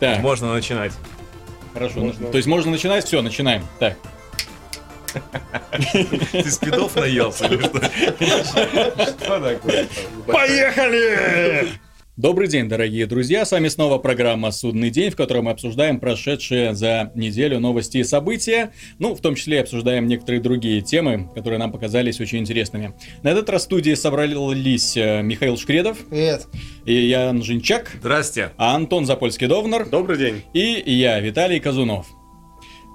Так, Можно начинать. хорошо. можно. То есть можно начинать? Все, начинаем. Так. Ты спидов наелся или что? Что такое? Поехали! Добрый день, дорогие друзья. С вами снова программа «Судный день», в которой мы обсуждаем прошедшие за неделю новости и события. Ну, в том числе обсуждаем некоторые другие темы, которые нам показались очень интересными. На этот раз в студии собрались э, Михаил Шкредов Привет. и Ян Жинчак, Здрасте. а Антон Запольский-Довнер Добрый день. и я, Виталий Казунов.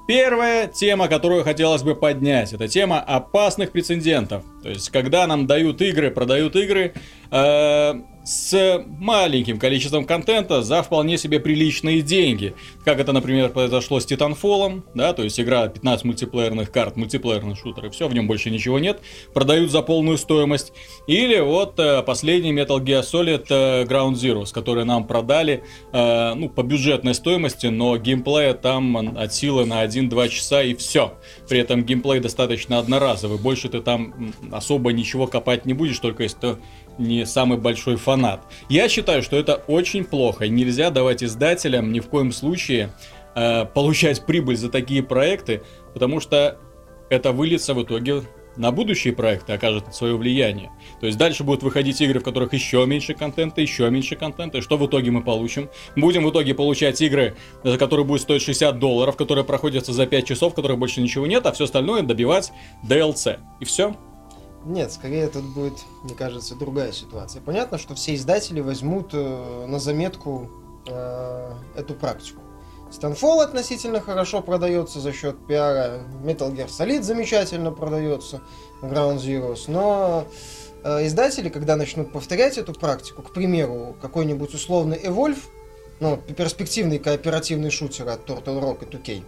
Первая тема, которую хотелось бы поднять, это тема опасных прецедентов. То есть, когда нам дают игры, продают игры э, с маленьким количеством контента за вполне себе приличные деньги. Как это, например, произошло с Titanfall, да, то есть игра 15 мультиплеерных карт, мультиплеерный шутер, и все, в нем больше ничего нет, продают за полную стоимость. Или вот э, последний Metal Gear Solid э, Ground Zeroes, который нам продали, э, ну, по бюджетной стоимости, но геймплея там от силы на 1-2 часа и все. При этом геймплей достаточно одноразовый, больше ты там особо ничего копать не будешь, только если ты не самый большой фанат. Я считаю, что это очень плохо. Нельзя давать издателям ни в коем случае э, получать прибыль за такие проекты, потому что это выльется в итоге на будущие проекты, окажет свое влияние. То есть дальше будут выходить игры, в которых еще меньше контента, еще меньше контента. И что в итоге мы получим? Будем в итоге получать игры, за которые будет стоить 60 долларов, которые проходятся за 5 часов, в которых больше ничего нет, а все остальное добивать DLC. И все. Нет, скорее тут будет, мне кажется, другая ситуация. Понятно, что все издатели возьмут э, на заметку э, эту практику. Titanfall относительно хорошо продается за счет пиара, Metal Gear Solid замечательно продается, Ground Zeroes, но э, издатели, когда начнут повторять эту практику, к примеру, какой-нибудь условный Evolve, ну, перспективный кооперативный шутер от Turtle Rock и 2K,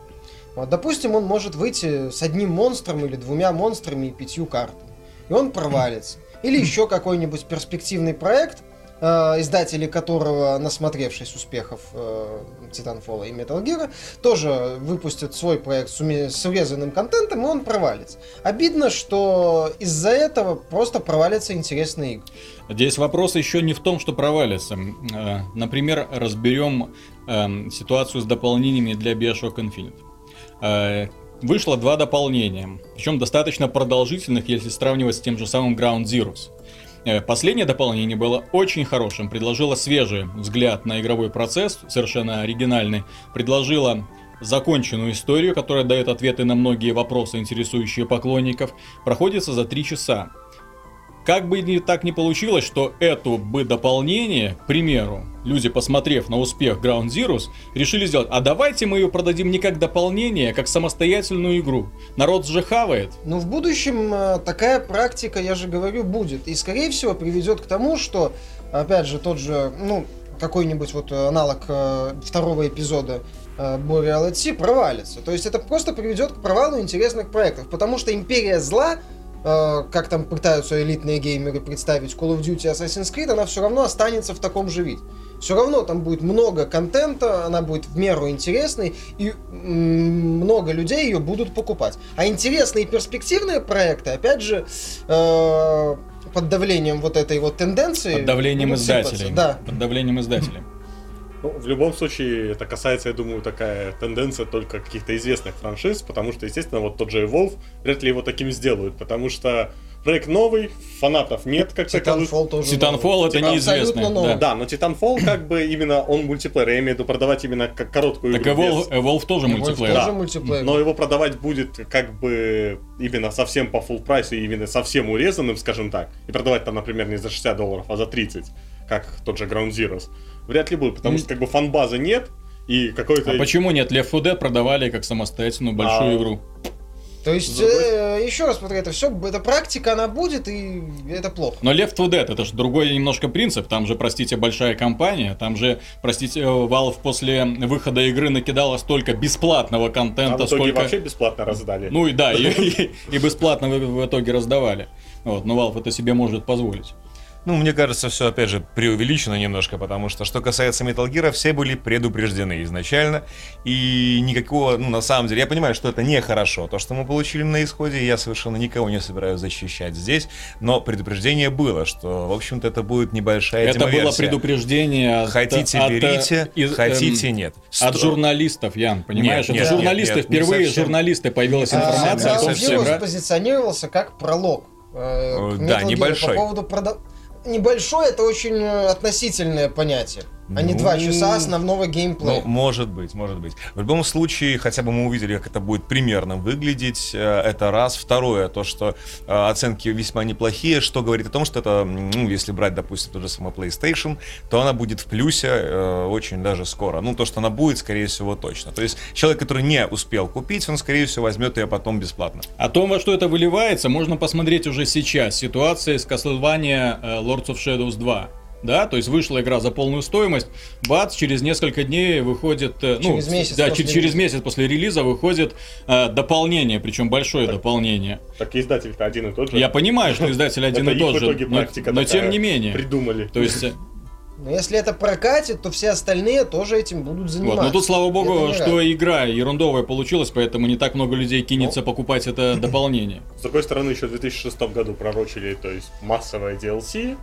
вот, допустим, он может выйти с одним монстром или двумя монстрами и пятью картами. И он провалится. Или еще какой-нибудь перспективный проект, э, издатели которого, насмотревшись успехов э, и Metal Gear, тоже выпустят свой проект с, уме- с урезанным контентом, и он провалится. Обидно, что из-за этого просто провалятся интересные игры. Здесь вопрос еще не в том, что провалится. Э, Например, разберем эм, ситуацию с дополнениями для Bioshock Infinite. Вышло два дополнения, причем достаточно продолжительных, если сравнивать с тем же самым Ground Zeroes. Э, Последнее дополнение было очень хорошим, предложило свежий взгляд на игровой процесс, совершенно оригинальный, предложило законченную историю, которая дает ответы на многие вопросы, интересующие поклонников, проходится за три часа. Как бы ни так не получилось, что эту бы дополнение, к примеру, люди, посмотрев на успех Ground Zeroes, решили сделать, а давайте мы ее продадим не как дополнение, а как самостоятельную игру. Народ же хавает. Но в будущем э, такая практика, я же говорю, будет. И, скорее всего, приведет к тому, что, опять же, тот же, ну, какой-нибудь вот э, аналог э, второго эпизода Boreal провалится. То есть это просто приведет к провалу интересных проектов. Потому что Империя Зла, как там пытаются элитные геймеры представить Call of Duty Assassin's Creed, она все равно останется в таком же виде. Все равно там будет много контента, она будет в меру интересной, и много людей ее будут покупать. А интересные и перспективные проекты, опять же, э, под давлением вот этой вот тенденции... Под давлением издателей. Да. Под давлением издателей. Ну, в любом случае, это касается, я думаю, такая тенденция только каких-то известных франшиз, потому что, естественно, вот тот же Evolve вряд ли его таким сделают, потому что проект новый, фанатов нет, как таковых. Titanfall тоже. Titanfall это неизвестно, абсолютно новый. да. Да, но Titanfall как бы именно он мультиплеер, я имею в виду продавать именно как короткую Так игру. Evolve, без- Evolve тоже Evolve мультиплеер. тоже Да. мультиплеер. Но его продавать будет как бы именно совсем по full прайсу, именно совсем урезанным, скажем так. И продавать там, например, не за 60 долларов, а за 30, как тот же Ground Zeroes. Вряд ли будет, потому что как бы фан-базы нет, и какой-то... А почему нет? Left 4 Dead продавали как самостоятельную большую А. игру. То есть, э, еще раз смотри, это все, эта практика, она будет, и это плохо. Но Left 4 Dead это же другой немножко принцип. Там же, простите, большая компания. Там же, простите, э, Valve после выхода игры накидала столько бесплатного А контента, в итоге сколько... вообще бесплатно раздали. Ну и да, и, и- и бесплатно в, в итоге раздавали. Вот, но Valve это себе может позволить. Ну, мне кажется, все, опять же, преувеличено немножко, потому что, что касается Metal Gear, все были предупреждены изначально, и никакого, ну, на самом деле, я понимаю, что это нехорошо, то, что мы получили на исходе, я совершенно никого не собираюсь защищать здесь, но предупреждение было, что, в общем-то, это будет небольшая Это было предупреждение от, Хотите, от, э, берите, из- хотите, эм, нет. От Сто- журналистов, Ян, понимаешь? Нет, это нет, журналисты, нет, не впервые совсем. журналисты появилась Не информация совсем, о том, что позиционировался как пролог. э, к Э, да, Metal Gear небольшой. По поводу прода- Небольшой это очень э, относительное понятие, а не Ну, два часа основного Ну, геймплея. может быть, может быть. В любом случае, хотя бы мы увидели, как это будет примерно выглядеть. э, Это раз. Второе, то, что э, оценки весьма неплохие, что говорит о том, что это, ну, если брать, допустим, тот же самый PlayStation, то она будет в плюсе э, очень даже скоро. Ну, то, что она будет, скорее всего, точно. То есть человек, который не успел купить, он, скорее всего, возьмет ее потом бесплатно. О том, во что это выливается, можно посмотреть уже сейчас. Ситуация с Castlevania э, Lords of Shadows 2. Да, то есть вышла игра за полную стоимость, бац, через несколько дней выходит, э, ну, Через месяц да, после че- через релиза. месяц после релиза выходит э, дополнение, причем большое дополнение. Так издатель-то один и тот же. Я понимаю, что издатель один и тот же, но, тем не менее. Придумали. То есть, э, Но если это прокатит, то все остальные тоже этим будут вот, заниматься. но тут, слава богу, что рад. игра ерундовая получилась, поэтому не так много людей кинется Ну. покупать это дополнение. С другой стороны, еще в 2006 году пророчили, то есть массовое DLC.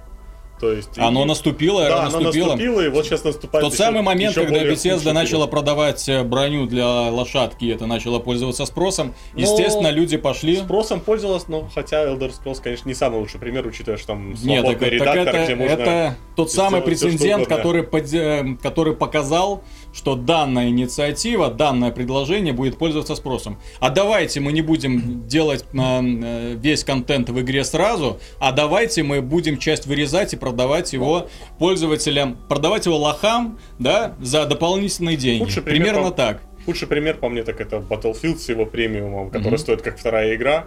То есть Оно и- наступило, Да, оно наступила. наступило, и вот сейчас наступает Тот еще- самый момент, еще когда Bethesda начала продавать э, броню для лошадки, и это начало пользоваться спросом, Но естественно, люди пошли... Спросом пользовалась, но хотя Elder Scrolls, конечно, не самый лучший пример, учитывая, что там Нет, так, свободный так редактор, это, где можно... это тот самый прецедент, который, под- э, который показал, что данная инициатива, данное предложение будет пользоваться спросом. А давайте мы не будем делать э, э, весь контент в игре сразу, а давайте мы будем часть вырезать и продавать его пользователям, продавать его лохам, да, за дополнительные деньги. Пример, Примерно по- так. Худший пример по мне так это Battlefield с его премиумом, который Мгм. стоит как вторая игра.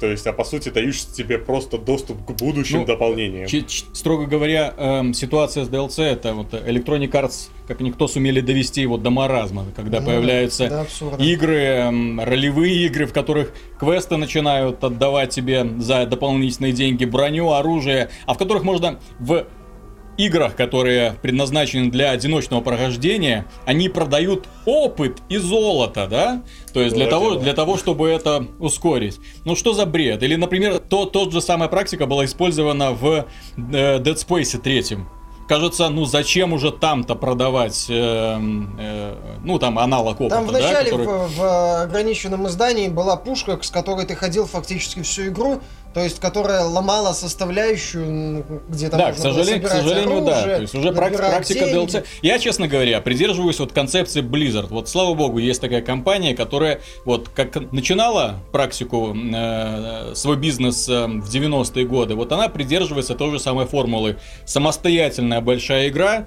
То есть, а по сути, даешь тебе просто доступ к будущим Ну, дополнениям. Ч- ч- строго говоря, эм, ситуация с DLC это вот Electronic Arts, как никто сумели довести его до маразма, когда Ну, появляются игры, эм, ролевые игры, в которых квесты начинают отдавать тебе за дополнительные деньги броню, оружие, а в которых можно в играх, которые предназначены для одиночного прохождения, они продают опыт и золото, да? То есть для того, для того, чтобы это ускорить. Ну что за бред? Или, например, то, тот же самая практика была использована в э, Dead Space 3. Кажется, ну зачем уже там-то продавать, э, э, ну там аналог опыта, Там в да, который- в, в ограниченном издании была пушка, с которой ты ходил фактически всю игру, то есть которая ломала составляющую, м, где там Да, к сожалению, к сожалению, да. оружие, То есть уже практика деньги. DLC. Я, честно говоря, придерживаюсь вот концепции Blizzard. Вот, слава богу, есть такая компания, которая вот как начинала практику, э, свой бизнес э, в 90-е годы, вот она придерживается той же самой формулы. Самостоятельная большая игра,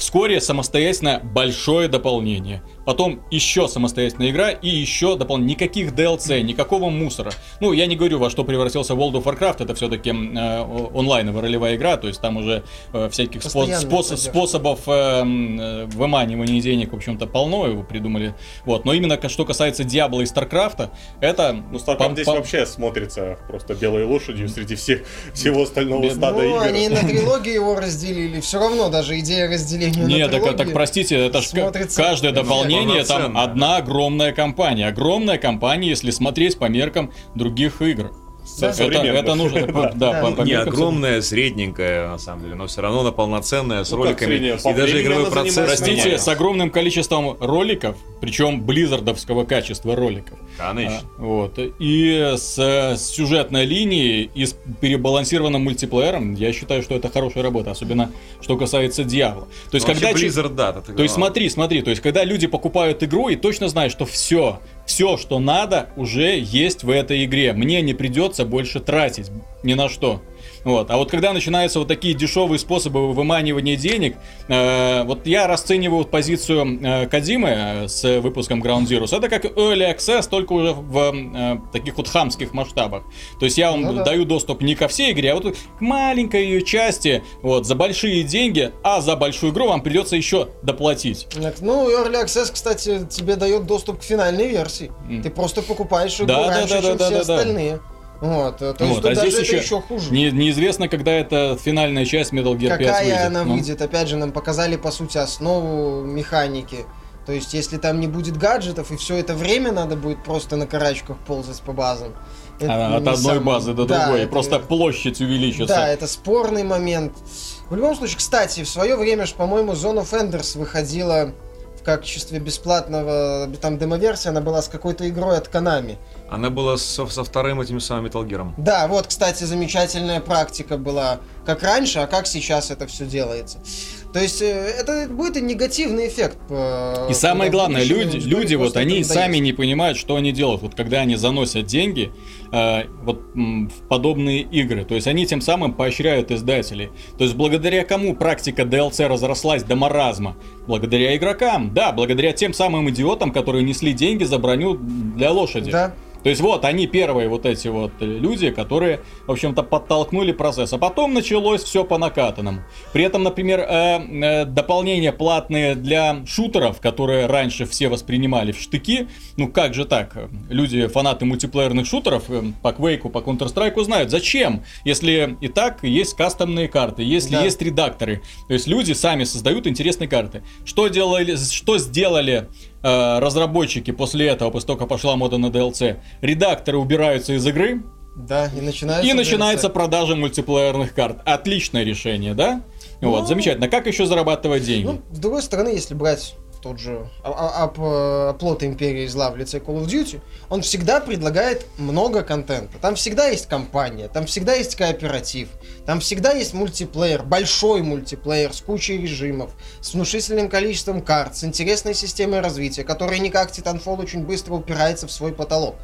Вскоре самостоятельно большое дополнение. Потом еще самостоятельная игра и еще дополнение. Никаких DLC, никакого мусора. Ну, я не говорю, во что превратился World of Warcraft. Это все-таки онлайновая ролевая игра. То есть там уже э, всяких спо- поддержка. способов э, э, выманивания денег, в общем-то, полно его придумали. Вот. Но именно что касается Диабло и Старкрафта, это... Ну, StarCraft здесь вообще смотрится просто белой лошадью среди всех, всего остального Бед- стада Ну, игр. они на трилогии его разделили, все равно даже идея разделения Нет, так, так простите, это ж ка- смотрится каждое дополнение там полноценное. одна огромная компания. Огромная компания, если смотреть по меркам других игр. Да, это, нужно, Да. Не огромная, средненькая, на самом деле, но все равно она полноценная, с Ну, роликами. И даже игровой процесс. Простите, с огромным количеством роликов, причем близзардовского качества роликов. Конечно. А, вот. И с, с сюжетной линией и с перебалансированным мультиплеером, я считаю, что это хорошая работа, особенно что касается Диабло. То есть, Ну, когда Blizzard, да, То есть смотри, смотри, то есть когда люди покупают игру и точно знают, что все, все, что надо, уже есть в этой игре. Мне не придется больше тратить ни на что. Вот. А вот когда начинаются вот такие дешевые способы выманивания денег, э, вот я расцениваю позицию э, Кадимы э, с выпуском Ground Zero. Это как Early Access, только уже в э, таких вот хамских масштабах. То есть я вам Ну да. даю доступ не ко всей игре, а вот к маленькой ее части, вот, за большие деньги, а за большую игру вам придется еще доплатить. Так, Ну, Early Access, кстати, тебе дает доступ к финальной версии. М. Ты просто покупаешь игру Да, да, раньше, да, чем да, все да, да. Вот, то есть Вот, тут а даже здесь это еще хуже. Не- неизвестно, когда эта финальная часть Metal Gear 5 Какая выйдет. она Ну, выйдет? Опять же, нам показали, по сути, основу механики. То есть, если там не будет гаджетов, и все это время надо будет просто на карачках ползать по базам. это а, От одной сам- базы до Да, другой, это- просто площадь увеличится. Да, это спорный момент. В любом случае, кстати, в свое время, ж, по-моему, Zone of Enders выходила в качестве бесплатного, там демоверсия, она была с какой-то игрой от Konami. Она была со, со вторым этим самым Metal Gear. Да, вот, кстати, замечательная практика была, как раньше, а как сейчас это все делается. То есть, э, это будет и негативный эффект. по- И самое главное, люди, люди вот они сами не понимают, что они делают. Вот когда они заносят деньги э, вот в подобные игры, то есть они тем самым поощряют издателей. То есть благодаря кому практика DLC разрослась до маразма? Благодаря игрокам, да, благодаря тем самым идиотам, которые несли деньги за броню для лошади. Да. То есть вот они первые вот эти вот э, люди, которые, в общем-то, подтолкнули процесс. А потом началось все по накатанному. При этом, например, э, э, дополнения платные для шутеров, которые раньше все воспринимали в штыки. Ну как же так? Люди, фанаты мультиплеерных шутеров э, по Quake, по Counter-Strike знают, зачем? Если и так есть кастомные карты, если Да. есть редакторы. То есть люди сами создают интересные карты. Что, делали, что сделали разработчики после этого, после того, как пошла мода на DLC? Редакторы убираются из игры, Да, и начинается... и начинается DLC. продажа мультиплеерных карт. Отличное решение, да? Вот, Ну, замечательно. Как еще зарабатывать деньги? Ну, с другой стороны, если брать тот же а- а- э, оплот Империи зла в лице Call of Duty, он всегда предлагает много контента. Там всегда есть компания, там всегда есть кооператив, там всегда есть мультиплеер, большой мультиплеер с кучей режимов, с внушительным количеством карт, с интересной системой развития, которая не как Titanfall очень быстро упирается в свой потолок.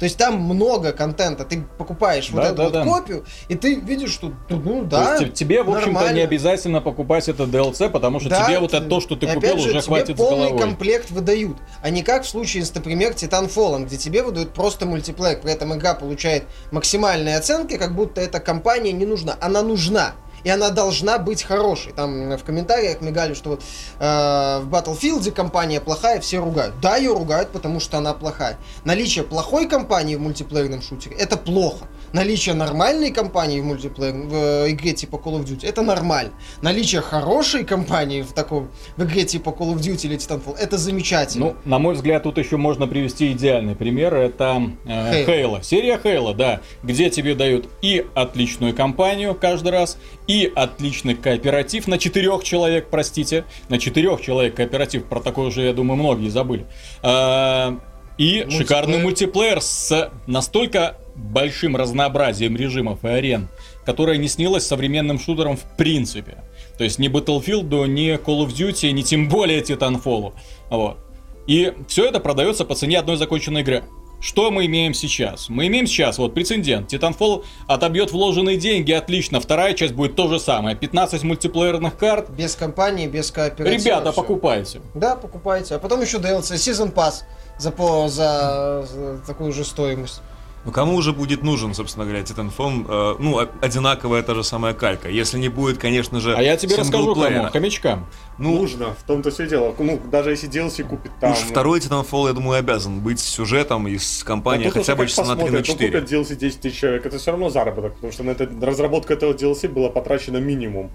То есть там много контента. Ты покупаешь вот Да, эту да, вот да. копию, и ты видишь, что ну То да, есть те- тебе, в общем-то, не обязательно покупать это DLC, потому что Да, тебе вот это то, что ты купил, же, уже хватит с полный головой. комплект выдают, а не как в случае с, например, Titanfall, где тебе выдают просто мультиплеер, при этом игра получает максимальные оценки, как будто эта компания не нужна. Она нужна. И она должна быть хорошей. Там в комментариях мигали, что вот э, в Battlefield компания плохая, все ругают. Да, ее ругают, потому что она плохая. Наличие плохой компании в мультиплеерном шутере это плохо. Наличие нормальной компании в мультиплеер в э, игре типа Call of Duty это нормально. Наличие хорошей компании в таком в игре типа Call of Duty или Titanfall это замечательно. Ну, на мой взгляд, тут еще можно привести идеальный пример. Это э, Halo. Серия Хейла, да. Где тебе дают и отличную компанию каждый раз, и отличный кооператив на четырех человек, простите. На четырех человек кооператив. Про такой уже, я думаю, многие забыли. А, и Мультиплеер. шикарный мультиплеер с настолько большим разнообразием режимов и арен, которое не снилось современным шутерам в принципе. То есть ни Battlefield, ни Call of Duty, ни тем более Titanfall. Вот. И все это продается по цене одной законченной игры. Что мы имеем сейчас? Мы имеем сейчас вот прецедент. Titanfall отобьет вложенные деньги, отлично. Вторая часть будет то же самое. 15 мультиплеерных карт. Без компании, без кооператива. Ребята, всё. покупайте. Да, покупайте. А потом еще DLC, Season Pass за, по, за, за такую же стоимость. Ну кому уже будет нужен, собственно говоря, Titanfall? Э, ну, одинаковая та же самая калька. Если не будет, конечно же, А я тебе расскажу кому. Хомячкам. Ну, Нужно, в том-то все дело. Ну, даже если DLC купит там... уж второй Titanfall, я думаю, обязан быть сюжетом и с Ну, хотя бы часа на 3 на посмотрят. Ну, 4. купят DLC 10 тысяч человек, это все равно заработок, потому что на это, разработка этого DLC была потрачена минимум.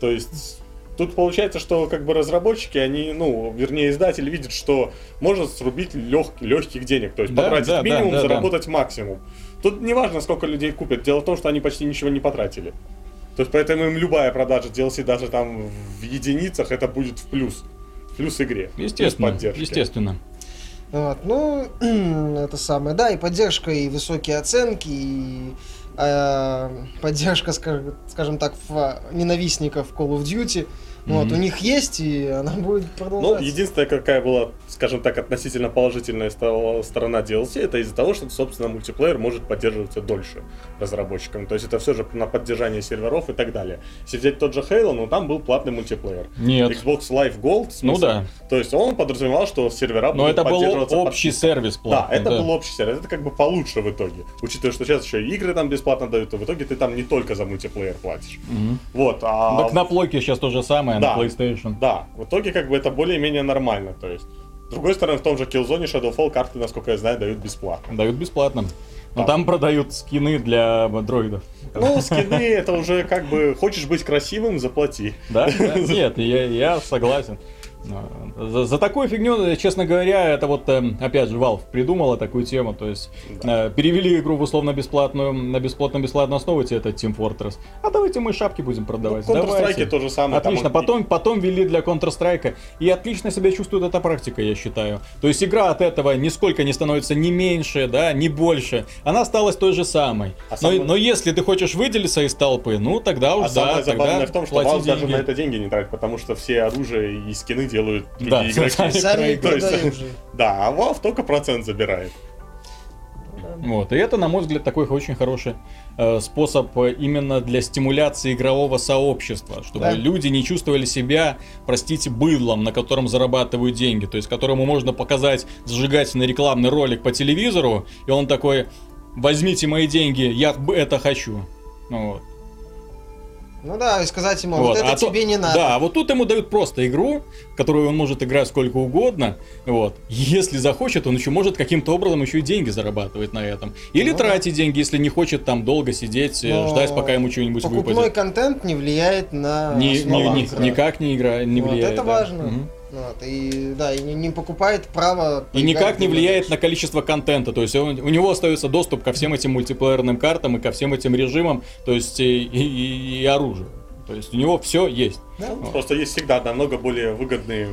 То есть... Тут получается, что как бы разработчики, они, ну, вернее, издатель видит, что можно срубить лег, легких денег, то есть Да, потратить да, да, минимум, да, да. заработать максимум. Тут не важно, сколько людей купят, дело в том, что они почти ничего не потратили. То есть поэтому им любая продажа DLC даже там в единицах это будет в плюс. В плюс игре. плюс Естественно. поддержке. Естественно. Вот, ну, это самое, да, и поддержка, и высокие оценки, и э, поддержка, скажем, скажем так, ненавистников Call of Duty. Вот, Мгм. у них есть, и она будет Ну, продолжаться. единственная, какая была, скажем так, относительно положительная сторона DLC, это из-за того, что, собственно, мультиплеер может поддерживаться дольше разработчикам. То есть это все же на поддержание серверов и так далее. Если взять тот же Halo, ну там был платный мультиплеер. Нет. Xbox Live Gold, в смысле. Ну да. То есть он подразумевал, что сервера Но будут это был поддерживаться под- общий сервис Да, платный. это был общий сервис. Это как бы получше в итоге. Учитывая, что сейчас еще и игры там бесплатно дают, то в итоге ты там не только за мультиплеер платишь. Мгм. Вот, а... Так на плойке сейчас то же самое, Да. на PlayStation. Да, в итоге как бы это более-менее нормально, то есть. С другой стороны, в том же Killzone Shadowfall карты, насколько я знаю, дают бесплатно. Дают бесплатно. Но там продают скины для дроидов. Ну, скины это уже как бы хочешь быть красивым, заплати. Да? Да? Нет, я, я согласен. За, за такую фигню, честно говоря, это вот, э, опять же, Valve придумала такую тему, то есть э, перевели игру в условно-бесплатную, на бесплатно-бесплатную основу, тебе это Team Fortress, а давайте мы шапки будем продавать. Ну. Counter-Strike то же самое. там Отлично, вот- потом, потом ввели для Counter-Strike, и отлично себя чувствует эта практика, я считаю. То есть игра от этого нисколько не становится ни меньше, да, ни больше. Она осталась той же самой. А но, самое- но если ты хочешь выделиться из толпы, ну тогда уж А да, самое тогда в том, что Valve даже на это деньги не тратит, потому что все оружие и скины делают Да, другие игроки. сами Сами То есть. Да, а Valve только процент забирает. Вот, и это, на мой взгляд, такой очень хороший э, способ э, именно для стимуляции игрового сообщества, чтобы Да. люди не чувствовали себя, простите, быдлом, на котором зарабатывают деньги, то есть которому можно показать зажигательный рекламный ролик по телевизору, и он такой, возьмите мои деньги, я это хочу. Ну вот. Ну да, и сказать ему, вот, Вот, это а то- тебе не надо. Да, а вот тут ему дают просто игру, которую он может играть сколько угодно. Вот. Если захочет, он еще может каким-то образом еще и деньги зарабатывать на этом. Или Ну да. тратить деньги, если не хочет там долго сидеть, э, Но ждать, пока ему что-нибудь Покупной выпадет. контент не влияет на Ни- ни- ни- никак не игра, не Вот, влияет. это да. важно. Мгм. Вот, и да, и не, не покупает право. И никак не влияет на количество контента. То есть он- у него остается доступ ко всем этим мультиплеерным картам и ко всем этим режимам, то есть и, и- и- оружию. То есть у него все есть. Да. Вот. Просто есть всегда намного более выгодные,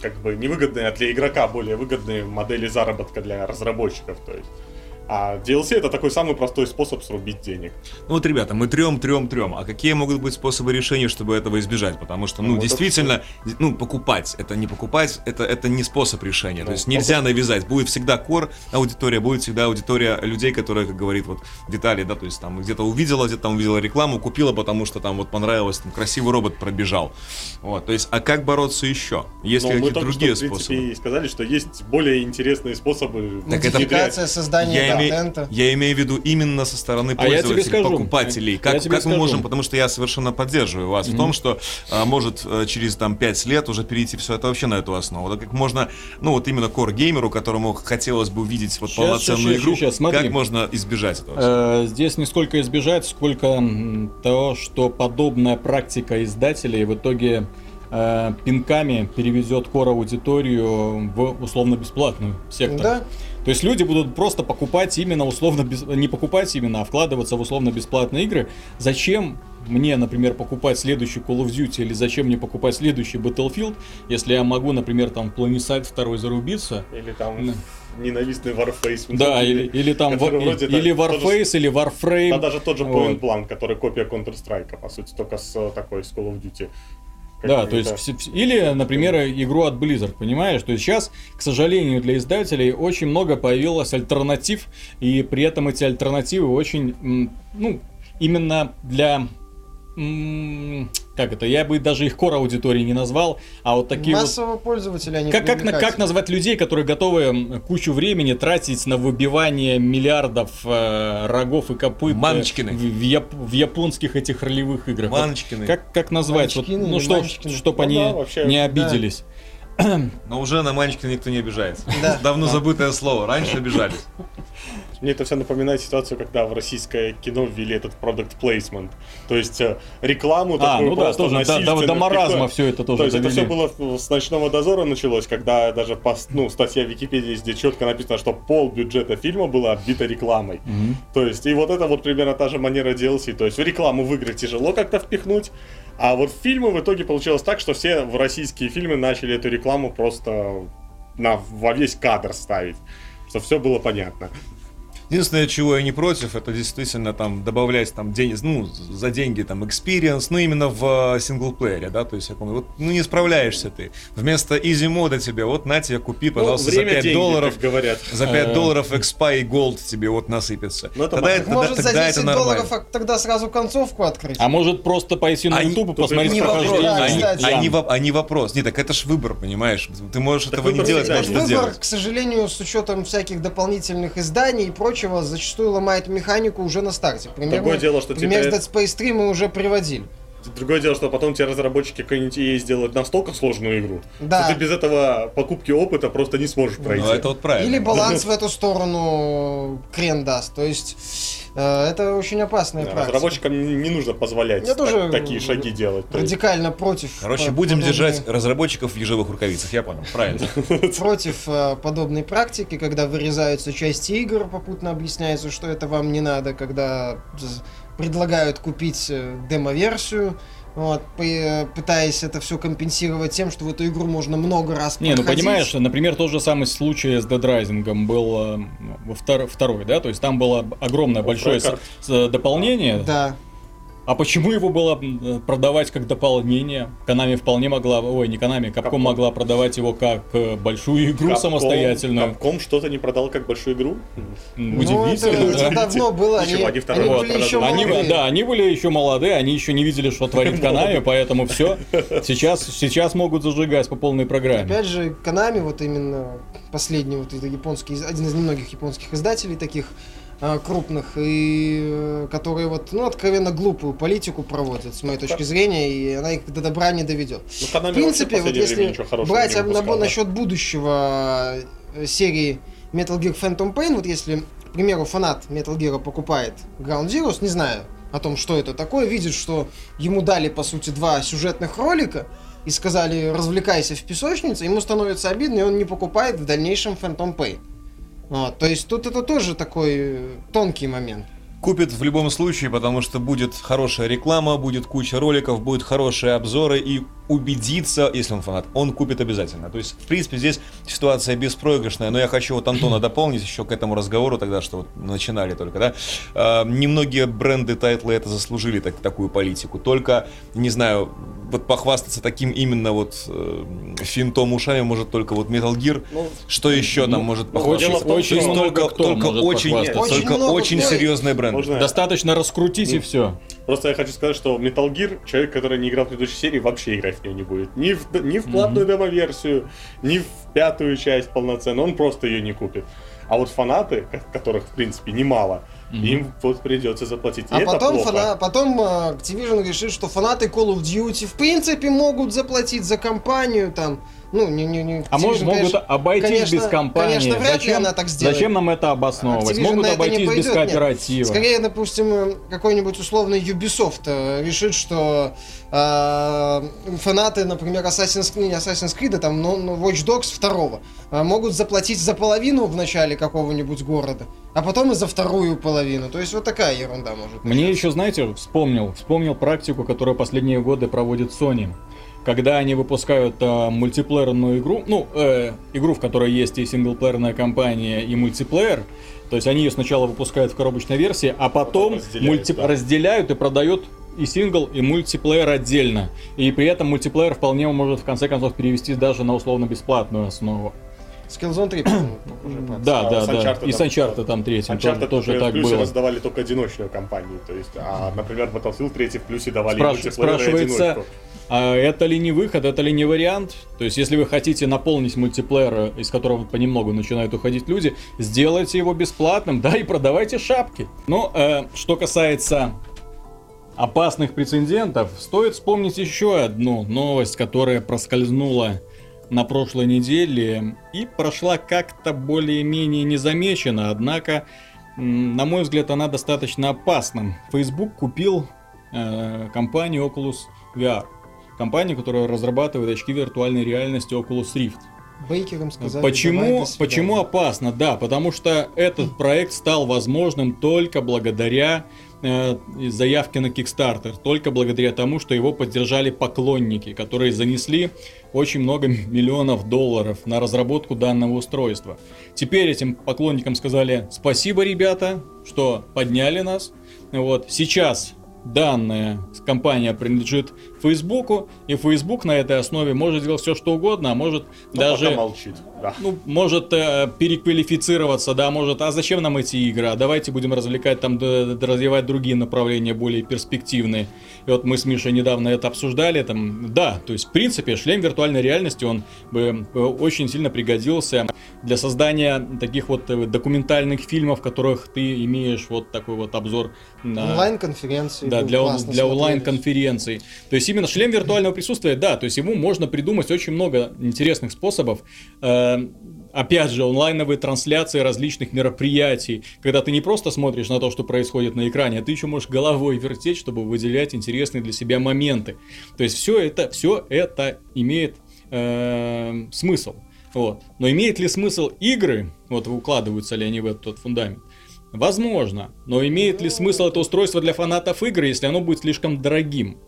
как бы не выгодные, а для игрока более выгодные модели заработка для разработчиков. То есть. А DLC это такой самый простой способ срубить денег. Ну вот, ребята, мы трем, трем, трем. А какие могут быть способы решения, чтобы этого избежать? Потому что, ну, Ну, вот действительно, ди- ну, покупать, это не покупать, это, это не способ решения. То Ну, есть нельзя навязать. Будет всегда кор аудитория, будет всегда аудитория людей, которые, как говорит вот детали, да, то есть там где-то увидела, где-то там увидела рекламу, купила, потому что там вот понравилось, там красивый робот пробежал. Вот, то есть, а как бороться еще? Есть ли Но мы какие-то только другие что, в принципе, способы? и сказали, что есть более интересные способы Так это- создания Я, име- контента. я имею в виду именно со стороны А я тебе пользователей, скажу. покупателей. Я Как, тебе как мы скажу. можем, потому что я совершенно поддерживаю вас в том, что а, может э, через там 5 лет уже перейти все это вообще на эту основу. Так как можно, ну вот именно core геймеру, которому хотелось бы увидеть вот Щас, полноценную щас, игру, щас, смотри. как можно избежать этого? Э, Здесь не сколько избежать, сколько того, что подобная практика издателей в итоге э, пинками переведет кор аудиторию в условно-бесплатную сектор. Да, То есть люди будут просто покупать именно условно без... не покупать именно, а вкладываться в условно-бесплатные игры. Зачем мне, например, покупать следующий Call of Duty или зачем мне покупать следующий Battlefield, если я могу, например, там в Planeside 2 зарубиться, Или там Да. ненавистный Warface. да, или, или там War- вроде или Warface, или Warframe. Да, даже тот же Вот. Point Blank, который копия Counter-Strike, по сути, только с э, такой, с Call of Duty. Да, то есть, все- или, например, игру от Blizzard, понимаешь? То есть сейчас, к сожалению, для издателей очень много появилось альтернатив, и при этом эти альтернативы очень, ну, именно для, как это, я бы даже их кор аудитории не назвал, а вот такие вот массового пользователя они как, как, на- как назвать людей, которые готовы кучу времени тратить на выбивание миллиардов э, рогов и копыт э, Манчкины. в, в яп- в японских этих ролевых играх? Вот Манчкины. Как, как назвать? Вот, ну, что, чтобы Ну они да, вообще, не да. обиделись. Но уже на Манчкина никто не обижается. Да. Давно забытое слово. Раньше обижались. Мне это все напоминает ситуацию, когда в российское кино ввели этот product placement. То есть э, рекламу А, такую ну да, тоже до, до- до маразма все это тоже То есть это довели. все было с ночного дозора началось, когда даже пост, ну, статья в Википедии где четко написано, что пол бюджета фильма было оббито рекламой. Мгм. То есть, и вот это вот примерно та же манера DLC. То есть, в рекламу в игры тяжело как-то впихнуть, а вот в фильмы в итоге получилось так, что все в российские фильмы начали эту рекламу просто на, во весь кадр ставить. Что все было понятно. Единственное, чего я не против, это действительно там добавлять там день, ну, за деньги там experience, ну, именно в э, синглплеере, да, то есть, я помню, вот, ну, не справляешься ты. Вместо easy мода тебе, вот, на тебе, купи, пожалуйста, Ну, время за 5 деньги, долларов, говорят. за 5 Э. долларов экспа и голд тебе вот насыпется. Ну, это тогда это, может тогда, за тогда 10 это нормально. долларов а тогда сразу концовку открыть? А может просто пойти на Они- YouTube и посмотреть не вопрос, прохождение? да, они, они, они вопрос. Нет, так это ж выбор, понимаешь? Ты можешь Так этого не выбор делать, можешь это Выбор, делать. к сожалению, с учетом всяких дополнительных изданий и прочего, зачастую ломает механику уже на старте. Примерно, Другое дело, что пример с Dead Space 3 мы уже приводили. Другое дело, что потом те разработчики какой-нибудь EA сделают настолько сложную игру, Да. что ты без этого покупки опыта просто не сможешь пройти. Ну, это вот правильно. Или баланс в эту сторону крен даст. То есть это очень опасная Да, практика. разработчикам не нужно позволять Я так- тоже такие шаги делать. Радикально против. Короче, э, будем подобной- держать разработчиков в ежовых рукавицах, я понял, правильно. против э, подобной практики, когда вырезаются части игр, попутно объясняется, что это вам не надо, когда предлагают купить э, демо-версию, вот, пытаясь это все компенсировать тем, что в эту игру можно много раз Не, ну понимаешь, например, тот же самый случай с Dead Rising был э, во втор- второй, да, то есть там было огромное большое с- дополнение, Да. А почему его было м, продавать как дополнение? Конами вполне могла, ой, не Конами, Capcom Capcom. могла продавать его как э, большую игру Capcom- самостоятельную. Capcom что-то не продал как большую игру. Ну, это, Удивительно, это да. давно было. Они, Ничего, они они были еще. Они, молодые. да, они были еще молодые, они еще не видели, что творит Конами, поэтому все. Сейчас, сейчас могут зажигать по полной программе. Опять же, Konami, вот именно последний вот это японский, из- один из немногих японских издателей таких крупных, и э, которые вот, ну, откровенно глупую политику проводят, с моей точки зрения, и она их до добра не доведет. Ну, В принципе, вот если брать выпускал, набор да. насчет будущего э, серии Metal Gear Phantom Pain, вот если, к примеру, фанат Metal Gear покупает Ground Zeroes, не знаю о том, что это такое, видит, что ему дали, по сути, два сюжетных ролика, и сказали, развлекайся в песочнице, ему становится обидно, и он не покупает в дальнейшем Phantom Pain. Вот, то есть тут это тоже такой э, тонкий момент. Купит в любом случае, потому что будет хорошая реклама, будет куча роликов, будут хорошие обзоры и убедиться, если он фанат, он купит обязательно. То есть, в принципе, здесь ситуация беспроигрышная, но я хочу вот Антона дополнить еще к этому разговору тогда, что вот начинали только, да. А, немногие бренды тайтлы это заслужили так, такую политику, только, не знаю, вот похвастаться таким именно вот э, финтом ушами может только вот Metal Gear. Ну, что еще нам Ну, может очень- похвастаться? очень То есть только, только может очень, только много очень серьезные бренды. Можно- Достаточно раскрутить и Ну, все. Просто я хочу сказать, что Metal Gear, человек, который не играл в предыдущей серии, вообще играть в нее не будет. Ни в, ни в платную демо-версию, ни в пятую часть полноценную, он просто ее не купит. А вот фанаты, ко- которых, в принципе, немало, им вот придется заплатить. И А потом, плохо. фана- потом э, Activision решит, что фанаты Call of Duty в принципе могут заплатить за компанию там. Ну, не, не, не. А может, могут конечно, обойтись конечно- без компании. Конечно, вряд ли зачем, она так сделает. зачем нам это обосновывать? Activision могут обойтись без пойдет, нет. кооператива. Скорее, допустим, какой-нибудь условный Ubisoft э, решит, что э, фанаты, например, Assassin's, не Assassin's Creed, а там ну, ну, Watch Dogs 2 э, могут заплатить за половину в начале какого-нибудь города, а потом и за вторую половину. То есть вот такая ерунда может Мне еще, знаете, вспомнил, вспомнил практику, которую последние годы проводит Sony. Когда они выпускают э, мультиплеерную игру, ну, э, игру, в которой есть и синглплеерная кампания, и мультиплеер, то есть они ее сначала выпускают в коробочной версии, а потом разделяют, мульти- да. разделяют и продают и сингл, и мультиплеер отдельно. И при этом мультиплеер вполне может в конце концов перевести даже на условно-бесплатную основу. Skillzone 3, по-моему, похоже, по- Да, да, да. И с там- Uncharted там третьим тоже, тоже так было. раздавали только одиночную компанию. То есть, а, например, Battlefield 3 в плюсе давали Спраш- мультиплеер, и спрашивается, одиночку. А это ли не выход, это ли не вариант? То есть, если вы хотите наполнить мультиплеер, из которого понемногу начинают уходить люди, сделайте его бесплатным, да, и продавайте шапки. Ну, э, что касается опасных прецедентов, стоит вспомнить еще одну новость, которая проскользнула на прошлой неделе и прошла как-то более-менее незамечена, однако, на мой взгляд, она достаточно опасна. Facebook купил э, компанию Oculus VR. Компания, которая разрабатывает очки виртуальной реальности Oculus Rift. Бейкерам сказали, Почему, почему опасно? Да, потому что этот проект стал возможным только благодаря э, заявке на Kickstarter, только благодаря тому, что его поддержали поклонники, которые занесли очень много миллионов долларов на разработку данного устройства. Теперь этим поклонникам сказали спасибо, ребята, что подняли нас. Вот сейчас данная компания принадлежит Фейсбуку, и Facebook на этой основе может делать все, что угодно, а может Ну, даже пока молчит. Да. ну, может э, переквалифицироваться, да, может, а зачем нам эти игры? А давайте будем развлекать там, д- д- развивать другие направления, более перспективные. И вот мы с Мишей недавно это обсуждали, там, да, то есть, в принципе, шлем виртуальной реальности, он бы э, очень сильно пригодился для создания таких вот э, документальных фильмов, в которых ты имеешь вот такой вот обзор на... Онлайн-конференции. Да, для, он- для онлайн-конференций. То есть именно шлем виртуального присутствия, да, то есть ему можно придумать очень много интересных способов. Э, Опять же, онлайновые трансляции различных мероприятий, когда ты не просто смотришь на то, что происходит на экране, а ты еще можешь головой вертеть, чтобы выделять интересные для себя моменты. То есть все это, все это имеет э, смысл. Вот. Но имеет ли смысл игры, вот укладываются ли они в этот фундамент? Возможно, но имеет ли смысл это устройство для фанатов игры, если оно будет слишком дорогим?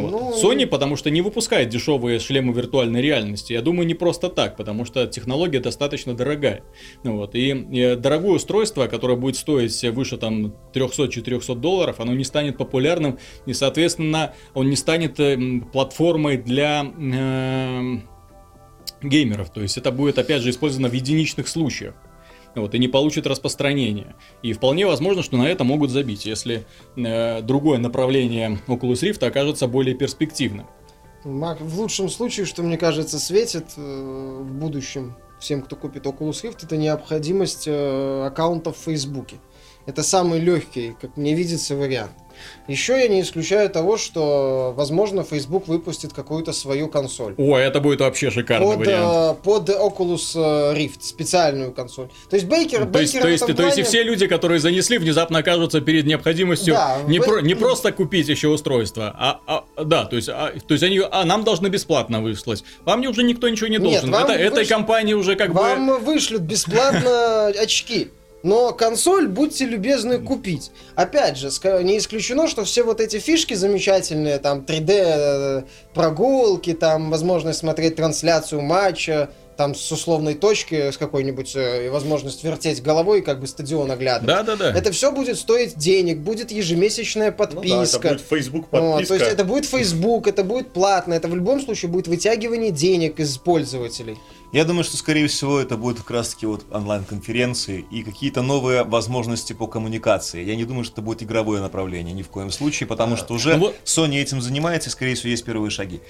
Вот. Ну- Sony, потому что не выпускает дешевые шлемы виртуальной реальности. Я думаю, не просто так, потому что технология достаточно дорогая. Ну Вот. И, э, дорогое устройство, которое будет стоить выше там 300-400 долларов, оно не станет популярным, и, соответственно, он не станет э, платформой для эм, геймеров. То есть это будет, опять же, использовано в единичных случаях. Вот, и не получит распространения. И вполне возможно, что на это могут забить, если э, другое направление Oculus Rift окажется более перспективным. Мак- В лучшем случае, что мне кажется, светит э, в будущем всем, кто купит Oculus Rift, это необходимость э, аккаунта в Фейсбуке. Это самый легкий, как мне видится, вариант. Еще я не исключаю того, что, возможно, Facebook выпустит какую-то свою консоль. О, это будет вообще шикарный Под, вариант. э, под Oculus Rift, специальную консоль. То есть Бейкер, То есть, Бейкер то, есть, этом то есть и плане- все люди, которые занесли, внезапно окажутся перед необходимостью Да, не, в- про- не просто купить еще устройство, а, а- да, то есть, а, то есть они, а нам должны бесплатно выслать. Вам не- уже никто ничего не Нет, должен. вам Это, этой выш- компании уже как бы... Вам вышлют бесплатно очки. Но консоль будьте любезны купить. Опять же, не исключено, что все вот эти фишки замечательные, там 3D э, прогулки, там возможность смотреть трансляцию матча, там с условной точки, с какой-нибудь э, возможность вертеть головой, и как бы стадион оглядывать. Да, да, да. Это все будет стоить денег, будет ежемесячная Ну да, это подписка. будет Facebook подписка. то есть это будет Facebook, это будет платно, это в любом случае будет вытягивание денег из пользователей. Я думаю, что, скорее всего, это будет как раз-таки вот онлайн-конференции и какие-то новые возможности по коммуникации. Я не думаю, что это будет игровое направление ни в коем случае, потому что уже Ну вот- Sony этим занимается, и, скорее всего, есть первые шаги.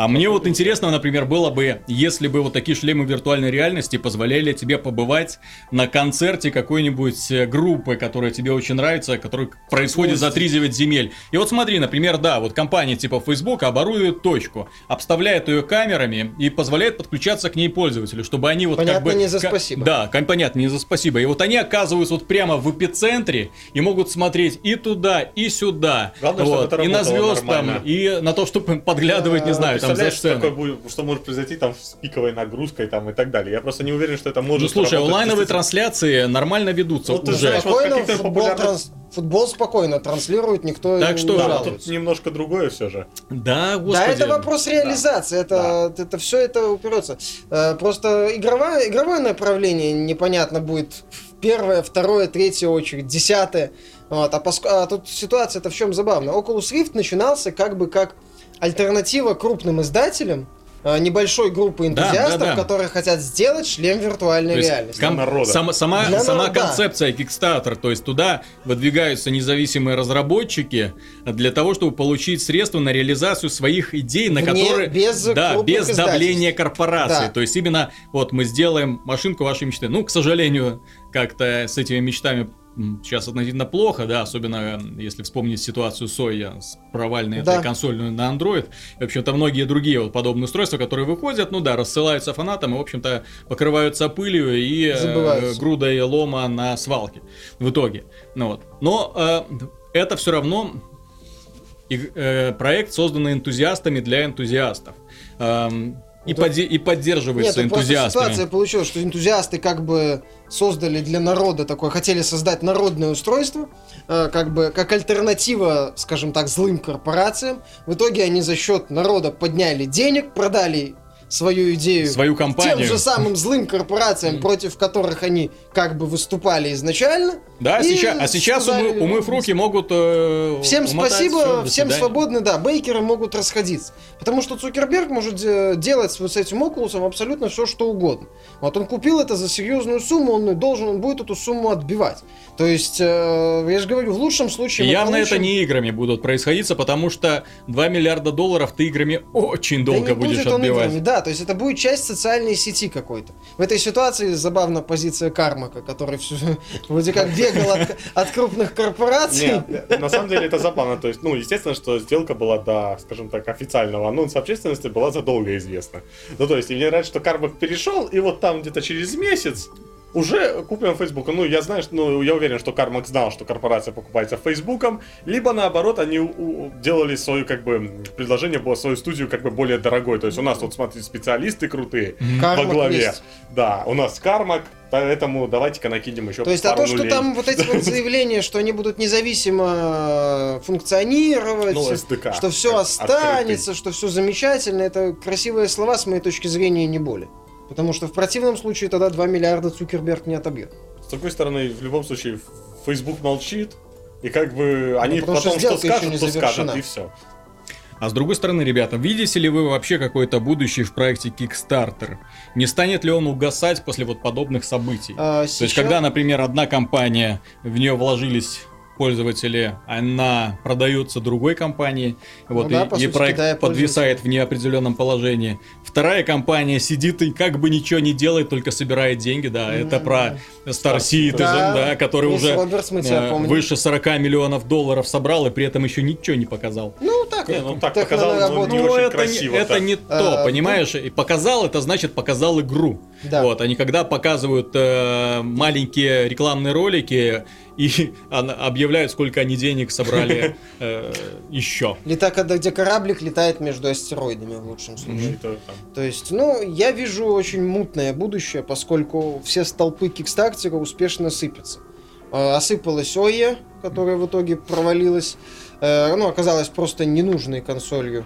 А мне вот интересно, например, было бы, если бы вот такие шлемы виртуальной реальности позволяли тебе побывать на концерте какой-нибудь э, группы, которая тебе очень нравится, которая происходит за 3-9 земель. И вот смотри, например, да, вот компания типа Facebook оборудует точку, обставляет ее камерами и позволяет подключаться к ней пользователю, чтобы они вот как Понятно, бы... не за спасибо. Да, понятно, не за спасибо. И вот они оказываются вот прямо в эпицентре и могут смотреть и туда, и сюда. Главное, чтобы вот, это и на звезд там, нормально. и на то, чтобы подглядывать, не знаю, там за Представляешь, сценой. какой будет- что может произойти там с пиковой нагрузкой там и так далее. Я просто не уверен, что это может Ну слушай, онлайновые трансляции нормально ведутся Ну, уже. знаешь, вот Спокойно каких-то футбол, популярных- транс- футбол спокойно транслирует, никто Так не что- Да, но жалуется. тут немножко другое все же. Да, господи. Да, это вопрос реализации, это, это все это уперется. Э, Просто игровое, игровое направление непонятно будет в первое, второе, третье очередь, десятое. Вот, а, поск- а тут ситуация-то в чем забавно. Oculus Rift начинался как бы как альтернатива крупным издателям, э, небольшой группы Да, энтузиастов, да, да. которые хотят сделать шлем виртуальной То есть реальности. ком- народа. сама сама, Для сама народа, да. концепция Kickstarter, то есть туда выдвигаются независимые разработчики для того, чтобы получить средства на реализацию своих идей, на Вне- которые без да, без давления корпорации. Да. То есть именно вот мы сделаем машинку вашей мечты. Ну, к сожалению, как-то с этими мечтами сейчас относительно плохо, да, особенно если вспомнить ситуацию Соя с провальной Да. этой консолью на Android. И, в общем-то, многие другие вот подобные устройства, которые выходят, ну да, рассылаются фанатам и, в общем-то, покрываются пылью и э, грудой лома на свалке в итоге. Ну вот. Но э, это все равно э, проект, созданный энтузиастами для энтузиастов. Эм, и, Да. поде- и поддерживается Нет, ну просто энтузиастами. ситуация получилась, что энтузиасты как бы создали для народа такое, хотели создать народное устройство, э, как бы как альтернатива, скажем так, злым корпорациям. В итоге они за счет народа подняли денег, продали свою идею Свою компанию. тем же самым злым корпорациям, против которых они как бы выступали изначально. Да, И сейчас, а сейчас, умы- умыв руки, могут э, Всем спасибо, до всем свободны, да, бейкеры могут расходиться. Потому что Цукерберг может э, делать с этим Окулусом абсолютно все, что угодно. Вот он купил это за серьезную сумму, он должен, он будет эту сумму отбивать. То есть, э, я же говорю, в лучшем случае явно получим- это не играми будут происходиться, потому что 2 миллиарда долларов ты играми очень Да долго не будешь будет отбивать. играми, да, то есть это будет часть социальной сети какой-то. В этой ситуации забавна позиция Кармака, который вроде как Хоть бегал от, от крупных корпораций. Нет, на самом деле это забавно. То есть, ну, естественно, что сделка была до, скажем так, официального анонса общественности была задолго известна. Ну, то есть, и мне нравится, что Кармак перешел, и вот там где-то через месяц уже куплен Фейсбуком. Ну, я знаю, что, ну, я уверен, что Кармак знал, что корпорация покупается Фейсбуком, либо наоборот, они у- у- делали свою, как бы, предложение было свою студию, как бы, более дорогой. То есть у нас тут, смотрите, специалисты крутые Кармак во главе. есть. Да, у нас Кармак, поэтому давайте-ка накинем еще То есть, а то, что нулей. там вот эти вот заявления, что они будут независимо функционировать, Ну, SDK, что все останется, что все замечательно, это красивые слова, с моей точки зрения, не более. Потому что в противном случае тогда 2 миллиарда Цукерберг не отобьет. С другой стороны, в любом случае, Facebook молчит, и как бы они Ну, что потом что еще скажут, не то скажут, и все. А с другой стороны, ребята, видите ли вы вообще какое-то будущее в проекте Kickstarter? Не станет ли он угасать после вот подобных событий? А, То есть, сейчас- когда, например, одна компания, в нее вложились пользователи, она продается другой компании, вот, Ну да, и, по и сути, проект кидая подвисает в неопределенном положении. Вторая компания сидит и как бы ничего не делает, только собирает деньги, да, это Мгм. про Star Citizen, Да, да, который уже Робертс, мы тебя э, помним. выше 40 миллионов долларов собрал и при этом еще ничего не показал. Ну, так, Не, ну так показал, но не Ну, очень это, красиво, не, это не то, А, понимаешь? И показал, это значит показал игру. Да. Вот, они когда показывают э, маленькие рекламные ролики и объявляют, сколько они денег собрали э, еще. Лета, когда где кораблик летает между астероидами в лучшем случае. Там. То есть, ну, я вижу очень мутное будущее, поскольку все столпы Кикстартера успешно сыпятся. Э, Осыпалась ОЕ, которая в итоге провалилась. Э, Ну, оказалась просто ненужной консолью.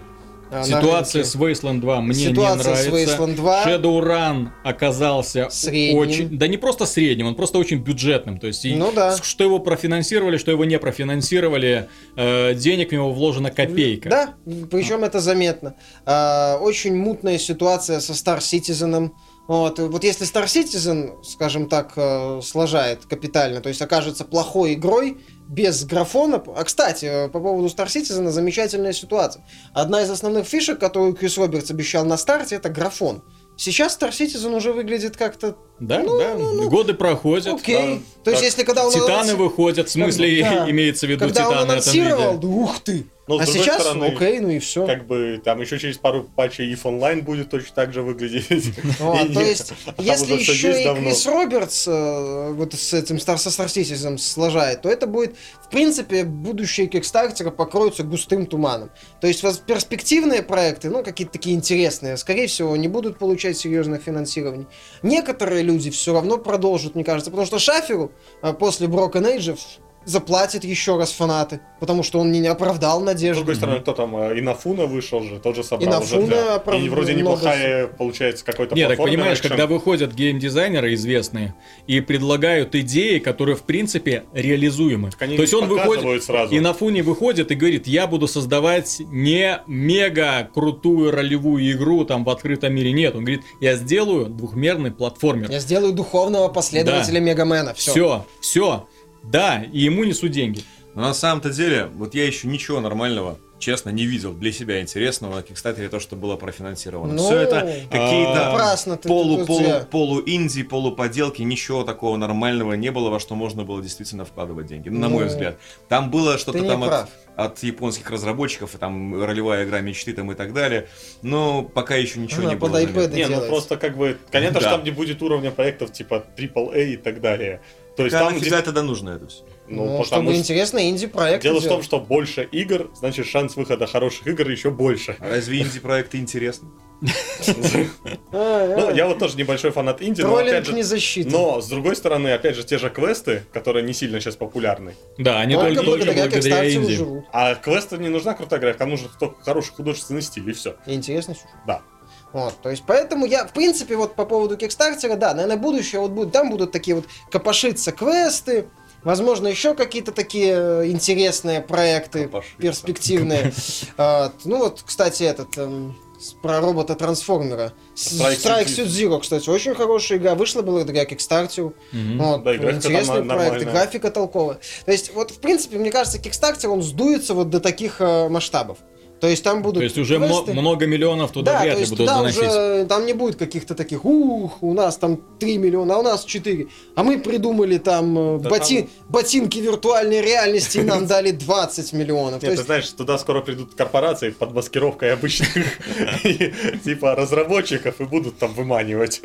Э, Ситуация с Wasteland 2 мне Ситуация не с нравится. Wasteland 2. Shadowrun оказался Средним. очень... Да не просто средним, он просто очень бюджетным. То есть, Ну да. что его профинансировали, что его не профинансировали, э, денег в него вложена копейка. Да, причем это заметно. А, очень мутная ситуация со Star Citizen. Вот, вот если Star Citizen, скажем так, э, сложает капитально, то есть окажется плохой игрой, без графона. А, кстати, э, по поводу Star Citizen замечательная ситуация. Одна из основных фишек, которую Крис Робертс обещал на старте, это графон. Сейчас Star Citizen уже выглядит как-то Да, Ну, да. ну, ну. Годы проходят. окей. да. То есть Так, если когда он... Титаны анонси- выходят, в смысле Да. имеется в виду Когда он Титаны в этом анонсировал, да ух ты! Но, с а сейчас, стороны, окей, ну и все. Как бы там еще через пару патчей EVE Online будет точно так же выглядеть. Вот, И- то есть, а если еще и. Крис Робертс э, вот с этим Star, со Star Citizen сложает, то это будет, в принципе, будущее Кикстартера покроются густым туманом. То есть, перспективные проекты, ну, какие-то такие интересные, скорее всего, не будут получать серьезных финансирований. Некоторые люди все равно продолжат, мне кажется, потому что Шаферу э, после Broken Age заплатят еще раз фанаты, потому что он не оправдал С надежды. другой стороны, кто там, э, Инафуна вышел же, тоже собрал Инафуна, уже для- правда, И вроде много неплохая, получается, какой-то Нет, так понимаешь, экшен. когда выходят геймдизайнеры известные и предлагают идеи, которые в принципе реализуемы. Так они То есть он выходит сразу. и на фоне выходит и говорит, я буду создавать не мега крутую ролевую игру там в открытом мире. Нет, он говорит, я сделаю двухмерный платформер. Я сделаю духовного последователя Мегамена. Все. Все, все. Да, и ему несу деньги. Но на самом-то деле, вот я еще ничего нормального, честно, не видел для себя интересного на Кикстартере то, что было профинансировано. Ну, Все это а, какие-то ты полу, полу, друзья. полу-инди, полуподелки, ничего такого нормального не было, во что можно было действительно вкладывать деньги, на мой Ну, взгляд. Там было что-то там от, от японских разработчиков, и там ролевая игра мечты там и так далее, но пока еще ничего Она не было под iPad заметно. Не, ну просто как бы, понятно, Да. там не будет уровня проектов типа AAA и так далее. То есть Какая там, нафига где- тогда нужно это все? ну, Ну, потому чтобы что интересно инди-проект дело в том, что больше игр, значит шанс выхода хороших игр еще больше. А разве инди-проекты интересны? Ну, я вот тоже небольшой фанат инди, но опять же, не защита. но с другой стороны, опять же, те же квесты, которые не сильно сейчас популярны. Да, они Только благодаря инди. живут. А квесты не нужна крутая игра, там нужен только хороший художественный стиль, и все. И интересный сюжет. Да. Вот, то есть, поэтому я, в принципе, вот по поводу Кикстартера, да, наверное, будущее, вот будет, там будут такие вот копошиться квесты, возможно, еще какие-то такие э, интересные проекты, Копошиться. перспективные. А, Ну вот, кстати, этот, эм, про робота-трансформера. Strike Strike Suit Zero, кстати, очень хорошая игра, вышла благодаря Кикстартеру. Мгм. Вот, Да, интересный проект, и графика толковая. То есть, вот, в принципе, мне кажется, Kickstarter, он сдуется вот до таких э, масштабов. То есть там будут То есть уже квесты. много миллионов туда да, вряд то ли есть будут туда заносить. уже там не будет каких-то таких, ух, у нас там 3 миллиона, а у нас 4. А мы придумали там э, Да боти- ботинки виртуальной реальности, и нам дали 20 миллионов. То Нет, ты есть, знаешь, туда скоро придут корпорации под маскировкой обычных типа разработчиков и будут там выманивать.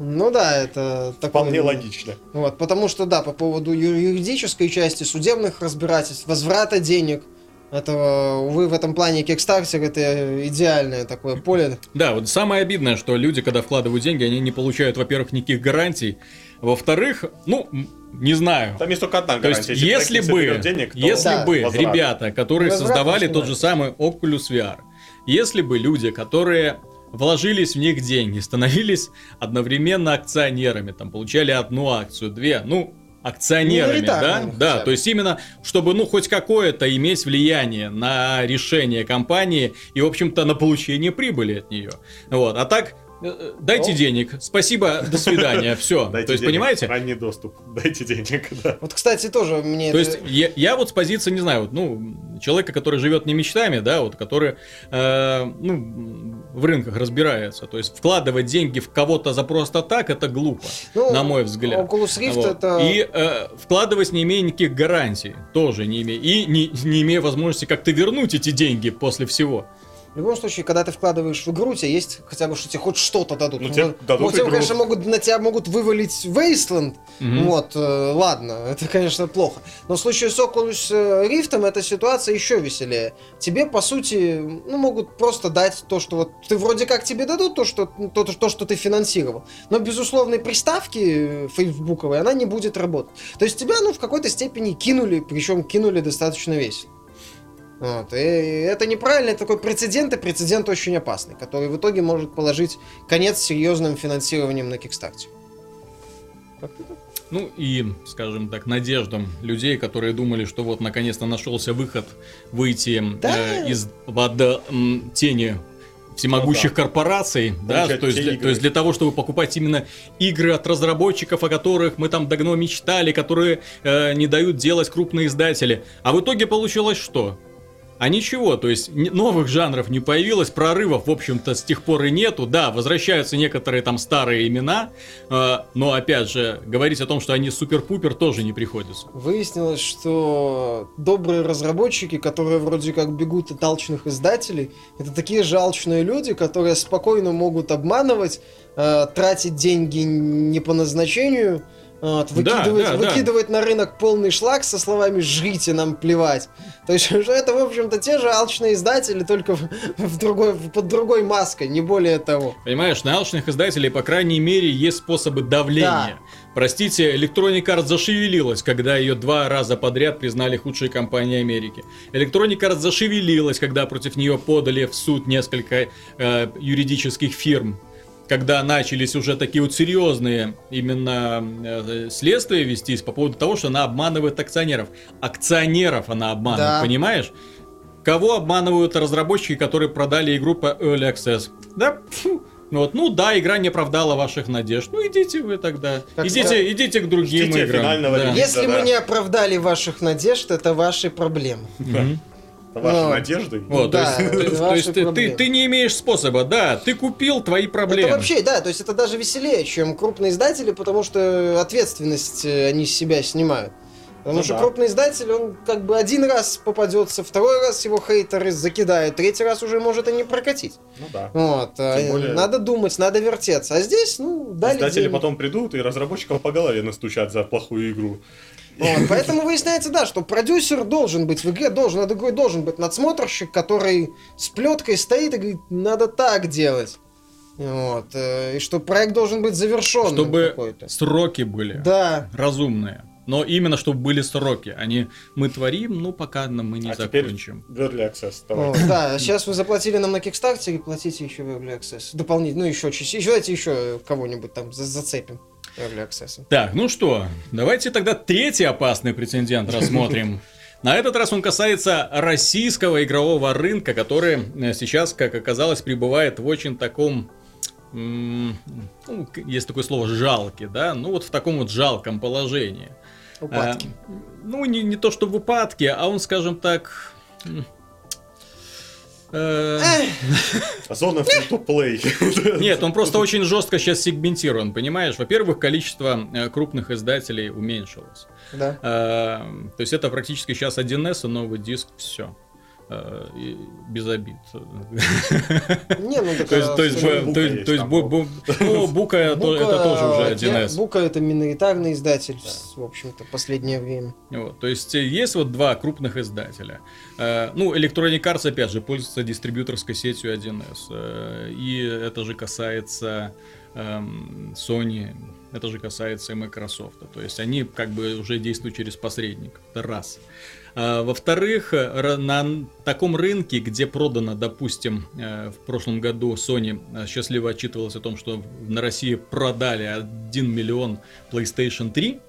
ну да, это такое... Вполне логично. Вот, потому что, да, по поводу юридической части, судебных разбирательств, возврата денег, это, увы, в этом плане Kickstarter это идеальное такое поле. Да, вот самое обидное, что люди, когда вкладывают деньги, они не получают, во-первых, никаких гарантий, во-вторых, ну, не знаю. Там есть только одна То гарантия. есть, если не бы, денег, то если Да. бы возврат. ребята, которые Возврат создавали тот же самый Oculus VR, если бы люди, которые вложились в них деньги, становились одновременно акционерами, там, получали одну акцию, две, ну, акционерами, да, хотя да, бы. то есть именно, чтобы, ну, хоть какое-то иметь влияние на решение компании и, в общем-то, на получение прибыли от нее. Вот, а так, дайте Ну. денег, спасибо, до свидания, все. Дайте То есть, денег, понимаете? Ранний доступ. Дайте денег, да. Вот, кстати, тоже мне То это- есть я, я вот с позиции, не знаю, вот, ну, человека, который живет не мечтами, да, вот, который, э, ну, в рынках разбирается. То есть вкладывать деньги в кого-то за просто так, это глупо, Ну, на мой взгляд. Oculus Rift Вот. это... И э, вкладывать не имея никаких гарантий, тоже не имея. И не, не имея возможности как-то вернуть эти деньги после всего. В любом случае, когда ты вкладываешь в игру, тебе есть хотя бы, что тебе хоть что-то дадут. Ну, тебе Вот- дадут вот тебе, игру. конечно, могут, на тебя могут вывалить Wasteland. Мгм. Вот, э, ладно, это, конечно, плохо. Но в случае с Oculus э, Rift эта ситуация еще веселее. Тебе, по сути, ну, могут просто дать то, что вот ты вроде как тебе дадут то, что, то, то, что ты финансировал. Но без условной приставки э, фейсбуковой она не будет работать. То есть тебя, ну, в какой-то степени кинули, причем кинули достаточно весело. Вот, и это неправильно, это такой прецедент, и прецедент очень опасный, который в итоге может положить конец серьезным финансированием на Кикстарте. Ну и, скажем так, надеждам людей, которые думали, что вот наконец-то нашелся выход выйти Да. э, из под м, тени всемогущих Ну да. корпораций, да, то есть, для, то есть для того, чтобы покупать именно игры от разработчиков, о которых мы там давно мечтали, которые э, не дают делать крупные издатели. А в итоге получилось что? А ничего, то есть новых жанров не появилось, прорывов, в общем-то, с тех пор и нету. Да, возвращаются некоторые там старые имена, э, но, опять же, говорить о том, что они супер-пупер, тоже не приходится. Выяснилось, что добрые разработчики, которые вроде как бегут от алчных издателей, это такие же алчные люди, которые спокойно могут обманывать, э, тратить деньги не по назначению, вот, Да, выкидывать, да, да. выкидывать на рынок полный шлак со словами «жрите, нам плевать». То есть это, в общем-то, те же алчные издатели, только в, в другой, под другой маской, не более того. Понимаешь, на алчных издателей, по крайней мере, есть способы давления. Простите, Electronic Arts зашевелилась, когда ее два раза подряд признали худшей компанией Америки. Electronic Arts зашевелилась, когда против нее подали в суд несколько э, юридических фирм. Когда начались уже такие вот серьезные именно э, следствия вестись по поводу того, что она обманывает акционеров. Акционеров она обманывает, Да. понимаешь? Кого обманывают разработчики, которые продали игру по Early Access? Да, фу. Ну Вот, ну да, игра не оправдала ваших надежд. Ну идите вы тогда. Так идите, что- идите к другим Ждите играм. Да. релиза. Если да. мы не оправдали ваших надежд, это ваши проблемы. Это ваши Ну, надежды. Вот, Да, то есть, ты- то ваши есть ты, ты, проблемы. ты не имеешь способа, да, ты купил твои проблемы. Это вообще, да, то есть это даже веселее, чем крупные издатели, потому что ответственность э, они с себя снимают. Потому Ну что да. крупный издатель, он как бы один раз попадется, второй раз его хейтеры закидают, третий раз уже может и не прокатить. Ну да. Вот. а, Тем более- Надо думать, надо вертеться. А здесь, ну, дали Издатели денег. потом придут и разработчиков по голове настучат за плохую игру. Вот, поэтому выясняется, да, что продюсер должен быть в игре, должен, над игрой должен быть надсмотрщик, который с плеткой стоит и говорит, надо так делать. Вот, э, и что проект должен быть завершенным Чтобы какой-то. сроки были Да, разумные. Но именно чтобы были сроки, а не мы творим, ну пока нам мы не а теперь закончим. в Early Access. давай. Вот, да, сейчас вы заплатили нам на Kickstarter, платите еще в Early Access. Дополнительно, ну еще чуть еще давайте еще кого-нибудь там за- зацепим. Early Access. Так, ну что, давайте тогда третий опасный прецедент рассмотрим. На этот раз он касается российского игрового рынка, который э, сейчас, как оказалось, пребывает в очень таком... ну, есть такое слово жалкий, да? Ну вот в таком вот жалком положении. Упадки. А, ну, не, не то что в упадке, а он, скажем так... Э, Зона free-to-play. Нет, он просто очень жестко сейчас сегментирован, понимаешь? Во-первых, количество э, крупных издателей уменьшилось. Да. Э, То есть это практически сейчас 1С, новый диск, все. Без обид. Не, ну так, То есть, то есть, бу- то есть, то есть, бу- бу- ну, Бука это тоже уже те- 1С. Бука это миноритарный издатель, в общем-то, последнее время. Вот, то есть э, есть вот два крупных издателя. Э, ну, Electronic Arts, опять же, пользуется дистрибьюторской сетью 1С. э, и это же касается эм, Sony, это же касается и Microsoft. То есть они как бы уже действуют через посредников. Это раз. Во-вторых, э, на таком рынке, где продано, допустим, э, в прошлом году Sony э, счастливо отчитывалась о том, что на России продали 1 миллион PlayStation 3,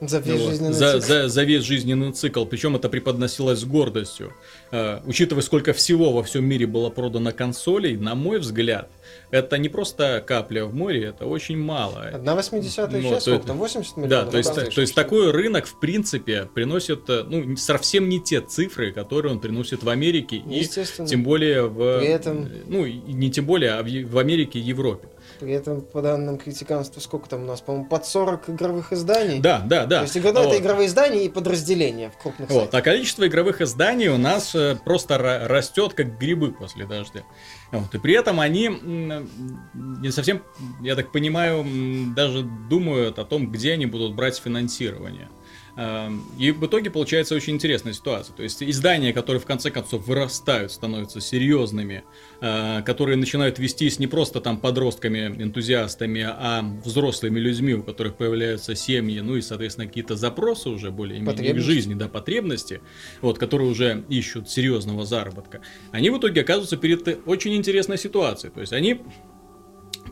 За весь вот. жизненный за, цикл. за- за весь жизненный цикл. Причем это преподносилось с гордостью. Э, учитывая, сколько всего во всем мире было продано консолей, на мой взгляд, это не просто капля в море, это очень мало. Одна восьмидесятая Ну, часть, то сколько там, 80 миллионов? Да, то есть, то есть 4. такой рынок, в принципе, приносит э, ну, совсем не те цифры, которые он приносит в Америке и тем более в... При этом- Ну, и не тем более, а в Америке и Европе. При этом, по данным критиканства, сколько там у нас, по-моему, под 40 игровых изданий? Да, да, да. То есть игра- ну, Вот. это игровые издания и подразделения в крупных Вот, сайтах. а количество игровых изданий у нас э, просто ра- растет как грибы после дождя. Вот, и при этом они не совсем, я так понимаю, даже думают о том, где они будут брать финансирование. Эм, И в итоге получается очень интересная ситуация. То есть издания, которые в конце концов вырастают, становятся серьезными, э, которые начинают вестись не просто там подростками, энтузиастами, а взрослыми людьми, у которых появляются семьи, ну и, соответственно, какие-то запросы уже более-менее Потребности. жизни, да, потребности, вот, которые уже ищут серьезного заработка, они в итоге оказываются перед очень интересной ситуацией. То есть они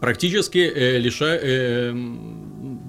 практически э, лиша- э,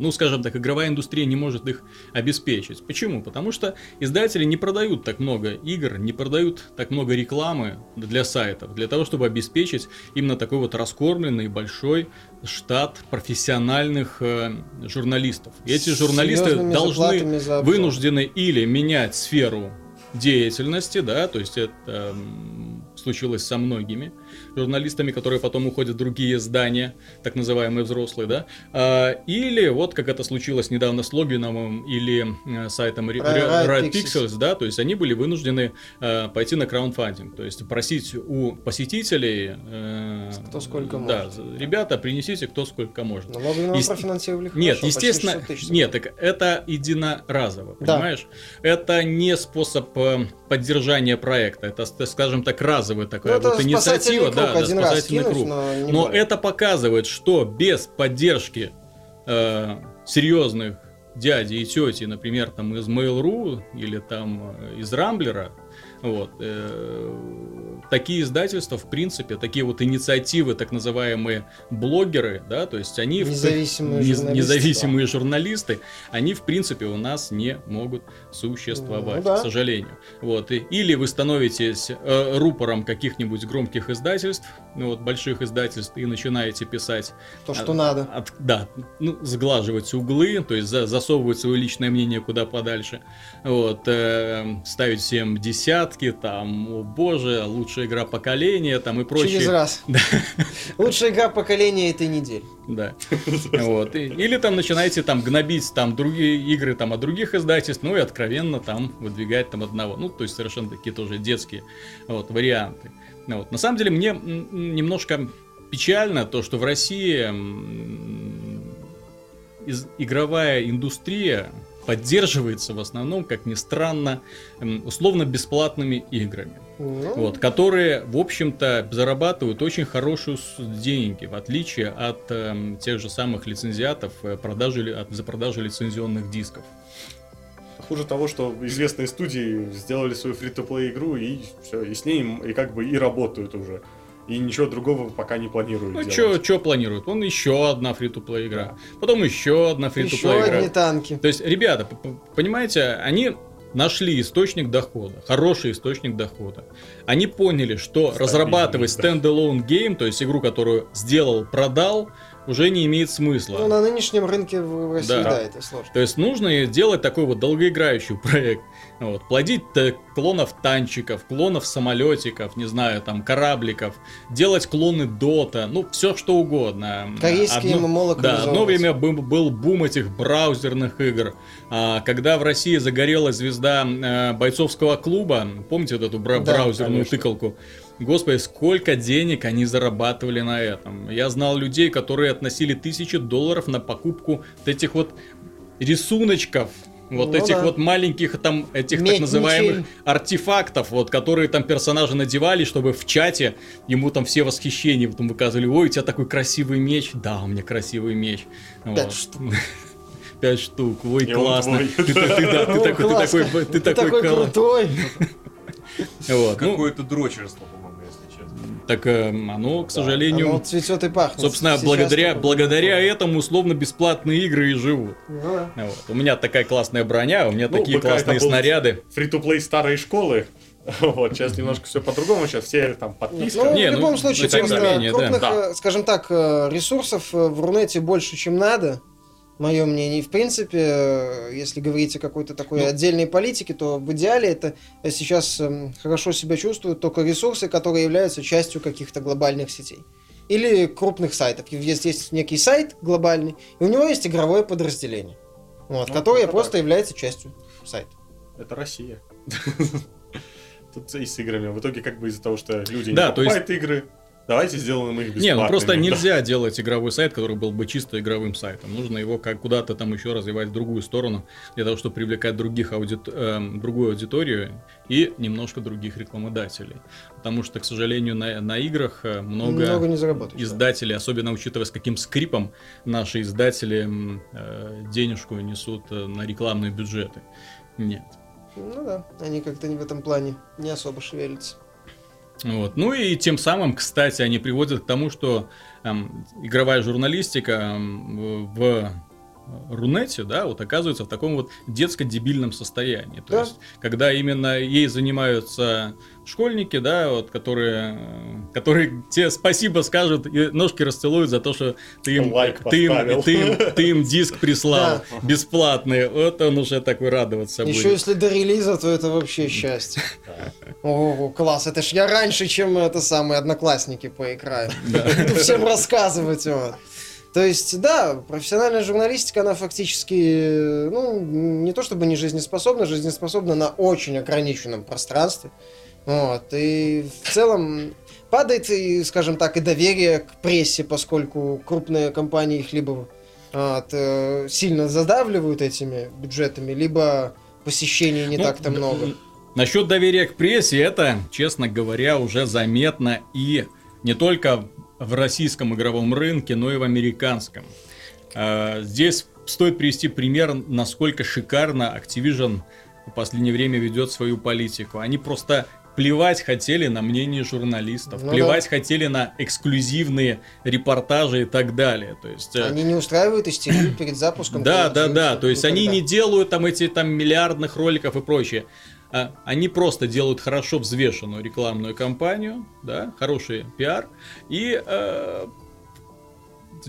ну, скажем так, игровая индустрия не может их обеспечить. Почему? Потому что издатели не продают так много игр, не продают так много рекламы для сайтов, для того, чтобы обеспечить именно такой вот раскормленный большой штат профессиональных э, журналистов. И эти журналисты должны вынуждены или менять сферу деятельности, да, то есть это м, случилось со многими журналистами, которые потом уходят в другие издания, так называемые взрослые, да, А, или вот как это случилось недавно с Логиновым или э, сайтом Ri- Ri- Ri- Riot Pixels, да, то есть они были вынуждены э, пойти на краундфандинг, то есть просить у посетителей, э, Кто сколько да, может. ребята, принесите кто сколько может. Налоговые Есте- профинансировали хорошо, Нет, естественно, 600 тысяч. нет, так это единоразово, Да. понимаешь? Это не способ э, поддержания проекта, это, скажем так, разовая такая Ну, вот инициатива, да, да, один раз спасательный кинуть, круг. но не Но более. это показывает, что без поддержки э, серьезных дядей и тети, например, там из Mail.ru или там э, из Рамблера, вот, э, такие издательства, в принципе, такие вот инициативы, так называемые блогеры, да, то есть они... в- Независимые нез- журналисты, независимые журналисты, они, в принципе, у нас не могут существовать, Ну да. к сожалению. Вот, и- или вы становитесь э, рупором каких-нибудь громких издательств, ну, вот, больших издательств, и начинаете писать То, что надо. от- да, ну, сглаживать углы, то есть за- засовывать свое личное мнение куда подальше. Вот, э, ставить всем десятки, там, о боже, лучшая игра поколения, там и прочее. Через раз. Лучшая игра поколения этой недели. Да. Вот. Или там начинаете там гнобить там другие игры там от других издательств, ну и откровенно там выдвигать там одного. Ну, то есть совершенно такие тоже детские вот, варианты. Ну, вот. На самом деле мне немножко печально то, что в России из- игровая индустрия поддерживается в основном, как ни странно, условно-бесплатными играми Ну, вот, которые, в общем-то, зарабатывают очень хорошие деньги, в отличие от эм, тех же самых лицензиатов э, продажи, от, за продажу лицензионных дисков. Хуже того, что известные студии сделали свою фри-то-плей игру и все, и с ней и как бы и работают уже. И ничего другого пока не планируют Ну, что планируют? Он еще одна фри-то-плей игра, потом еще одна еще фри-то-плей игра. одни танки. То есть, ребята, понимаете, они нашли источник дохода, хороший источник дохода. Они поняли, что Стабильный, разрабатывать да. стендалone гейм, то есть игру, которую сделал, продал, уже не имеет смысла. Ну, на нынешнем рынке в России, Да. да, это сложно. То есть нужно делать такой вот долгоиграющий проект. Вот, плодить клонов танчиков, клонов самолетиков, не знаю, там, корабликов, делать клоны Дота, ну, все что угодно. Корейские Одно- ММО Да, одно время был, бум этих браузерных игр. А, когда в России загорелась звезда э, бойцовского клуба, помните вот эту бра- Да, браузерную конечно. тыкалку? Господи, сколько денег они зарабатывали на этом. Я знал людей, которые относили тысячи долларов на покупку вот этих вот рисуночков. Вот Ну этих да. вот маленьких там, этих так Медь называемых мечей. артефактов, вот, которые там персонажи надевали, чтобы в чате ему там все восхищения потом выказывали. Ой, у тебя такой красивый меч. Да, у меня красивый меч. Пять Вот. штук. Пять штук. Ой, он классно. Ты, ты- ты- да, ты О, такой, ты такой, ты Ты такой, крутой. Вот, ну, Какое-то дрочерство. Так э, оно, к сожалению, Оно цветет и пахнет. собственно, Сейчас благодаря, благодаря этому условно бесплатные игры и живут. Ну да. Вот. У меня такая классная броня, у меня Ну, такие БК это классные был снаряды. Фри-то-плей старой школы. Вот, сейчас немножко все по-другому, сейчас все там подписка. Ну, Не, в ну, любом случае, ну, просто менее, да. крупных, Да. э, скажем так, э, ресурсов э, в Рунете больше, чем надо. Мое мнение. И, в принципе, э, если говорить о какой-то такой Ну. отдельной политике, то в идеале это э, сейчас эм, хорошо себя чувствуют только ресурсы, которые являются частью каких-то глобальных сетей. Или крупных сайтов. Есть, есть некий сайт глобальный, и у него есть игровое подразделение, вот, Ну, которое просто так. является частью сайта. Это Россия. Тут и с играми. В итоге, как бы из-за того, что люди Да, не то есть- покупают игры, давайте сделаем их бесплатными. Не, ну просто Да. нельзя делать игровой сайт, который был бы чисто игровым сайтом. Нужно его как куда-то там еще развивать в другую сторону, для того, чтобы привлекать других аудит... эм, другую аудиторию и немножко других рекламодателей. Потому что, к сожалению, на, на играх э, много, Много не заработаешь. да. издателей, особенно учитывая, с каким скрипом наши издатели э, денежку несут э, на рекламные бюджеты. Нет. Ну да, они как-то в этом плане не особо шевелятся. Вот. Ну и тем самым, кстати, они приводят к тому, что эм, игровая журналистика эм, в Рунете, да, вот оказывается в таком вот детско-дебильном состоянии. То Да. есть, когда именно ей занимаются школьники, да, вот, которые, э, которые тебе спасибо скажут и ножки расцелуют за то, что ты им, Лайк ты им, ты им, ты им диск прислал бесплатный. Вот он уже такой радоваться Еще будет. если до релиза, то это вообще счастье. Ого, класс, это ж я раньше, чем это самые одноклассники поиграю. Буду всем рассказывать. вот. То есть, да, профессиональная журналистика, она фактически, ну, не то чтобы не жизнеспособна, жизнеспособна на очень ограниченном пространстве. Вот, и в целом падает, и, скажем так, и доверие к прессе, поскольку крупные компании их либо вот, э, сильно задавливают этими бюджетами, либо посещений не Ну, так-то много. Насчет доверия к прессе, это, честно говоря, уже заметно и не только в российском игровом рынке, но и в американском. Э, Здесь стоит привести пример, насколько шикарно Activision в последнее время ведет свою политику. Они просто плевать хотели на мнение журналистов, Ну плевать хотели на эксклюзивные репортажи и так далее. То есть, э, Они не устраивают истерию перед запуском. да, да, да. То есть они никогда. не делают там эти там миллиардных роликов и прочее. А, Они просто делают хорошо взвешенную рекламную кампанию, да, хороший пиар, и э,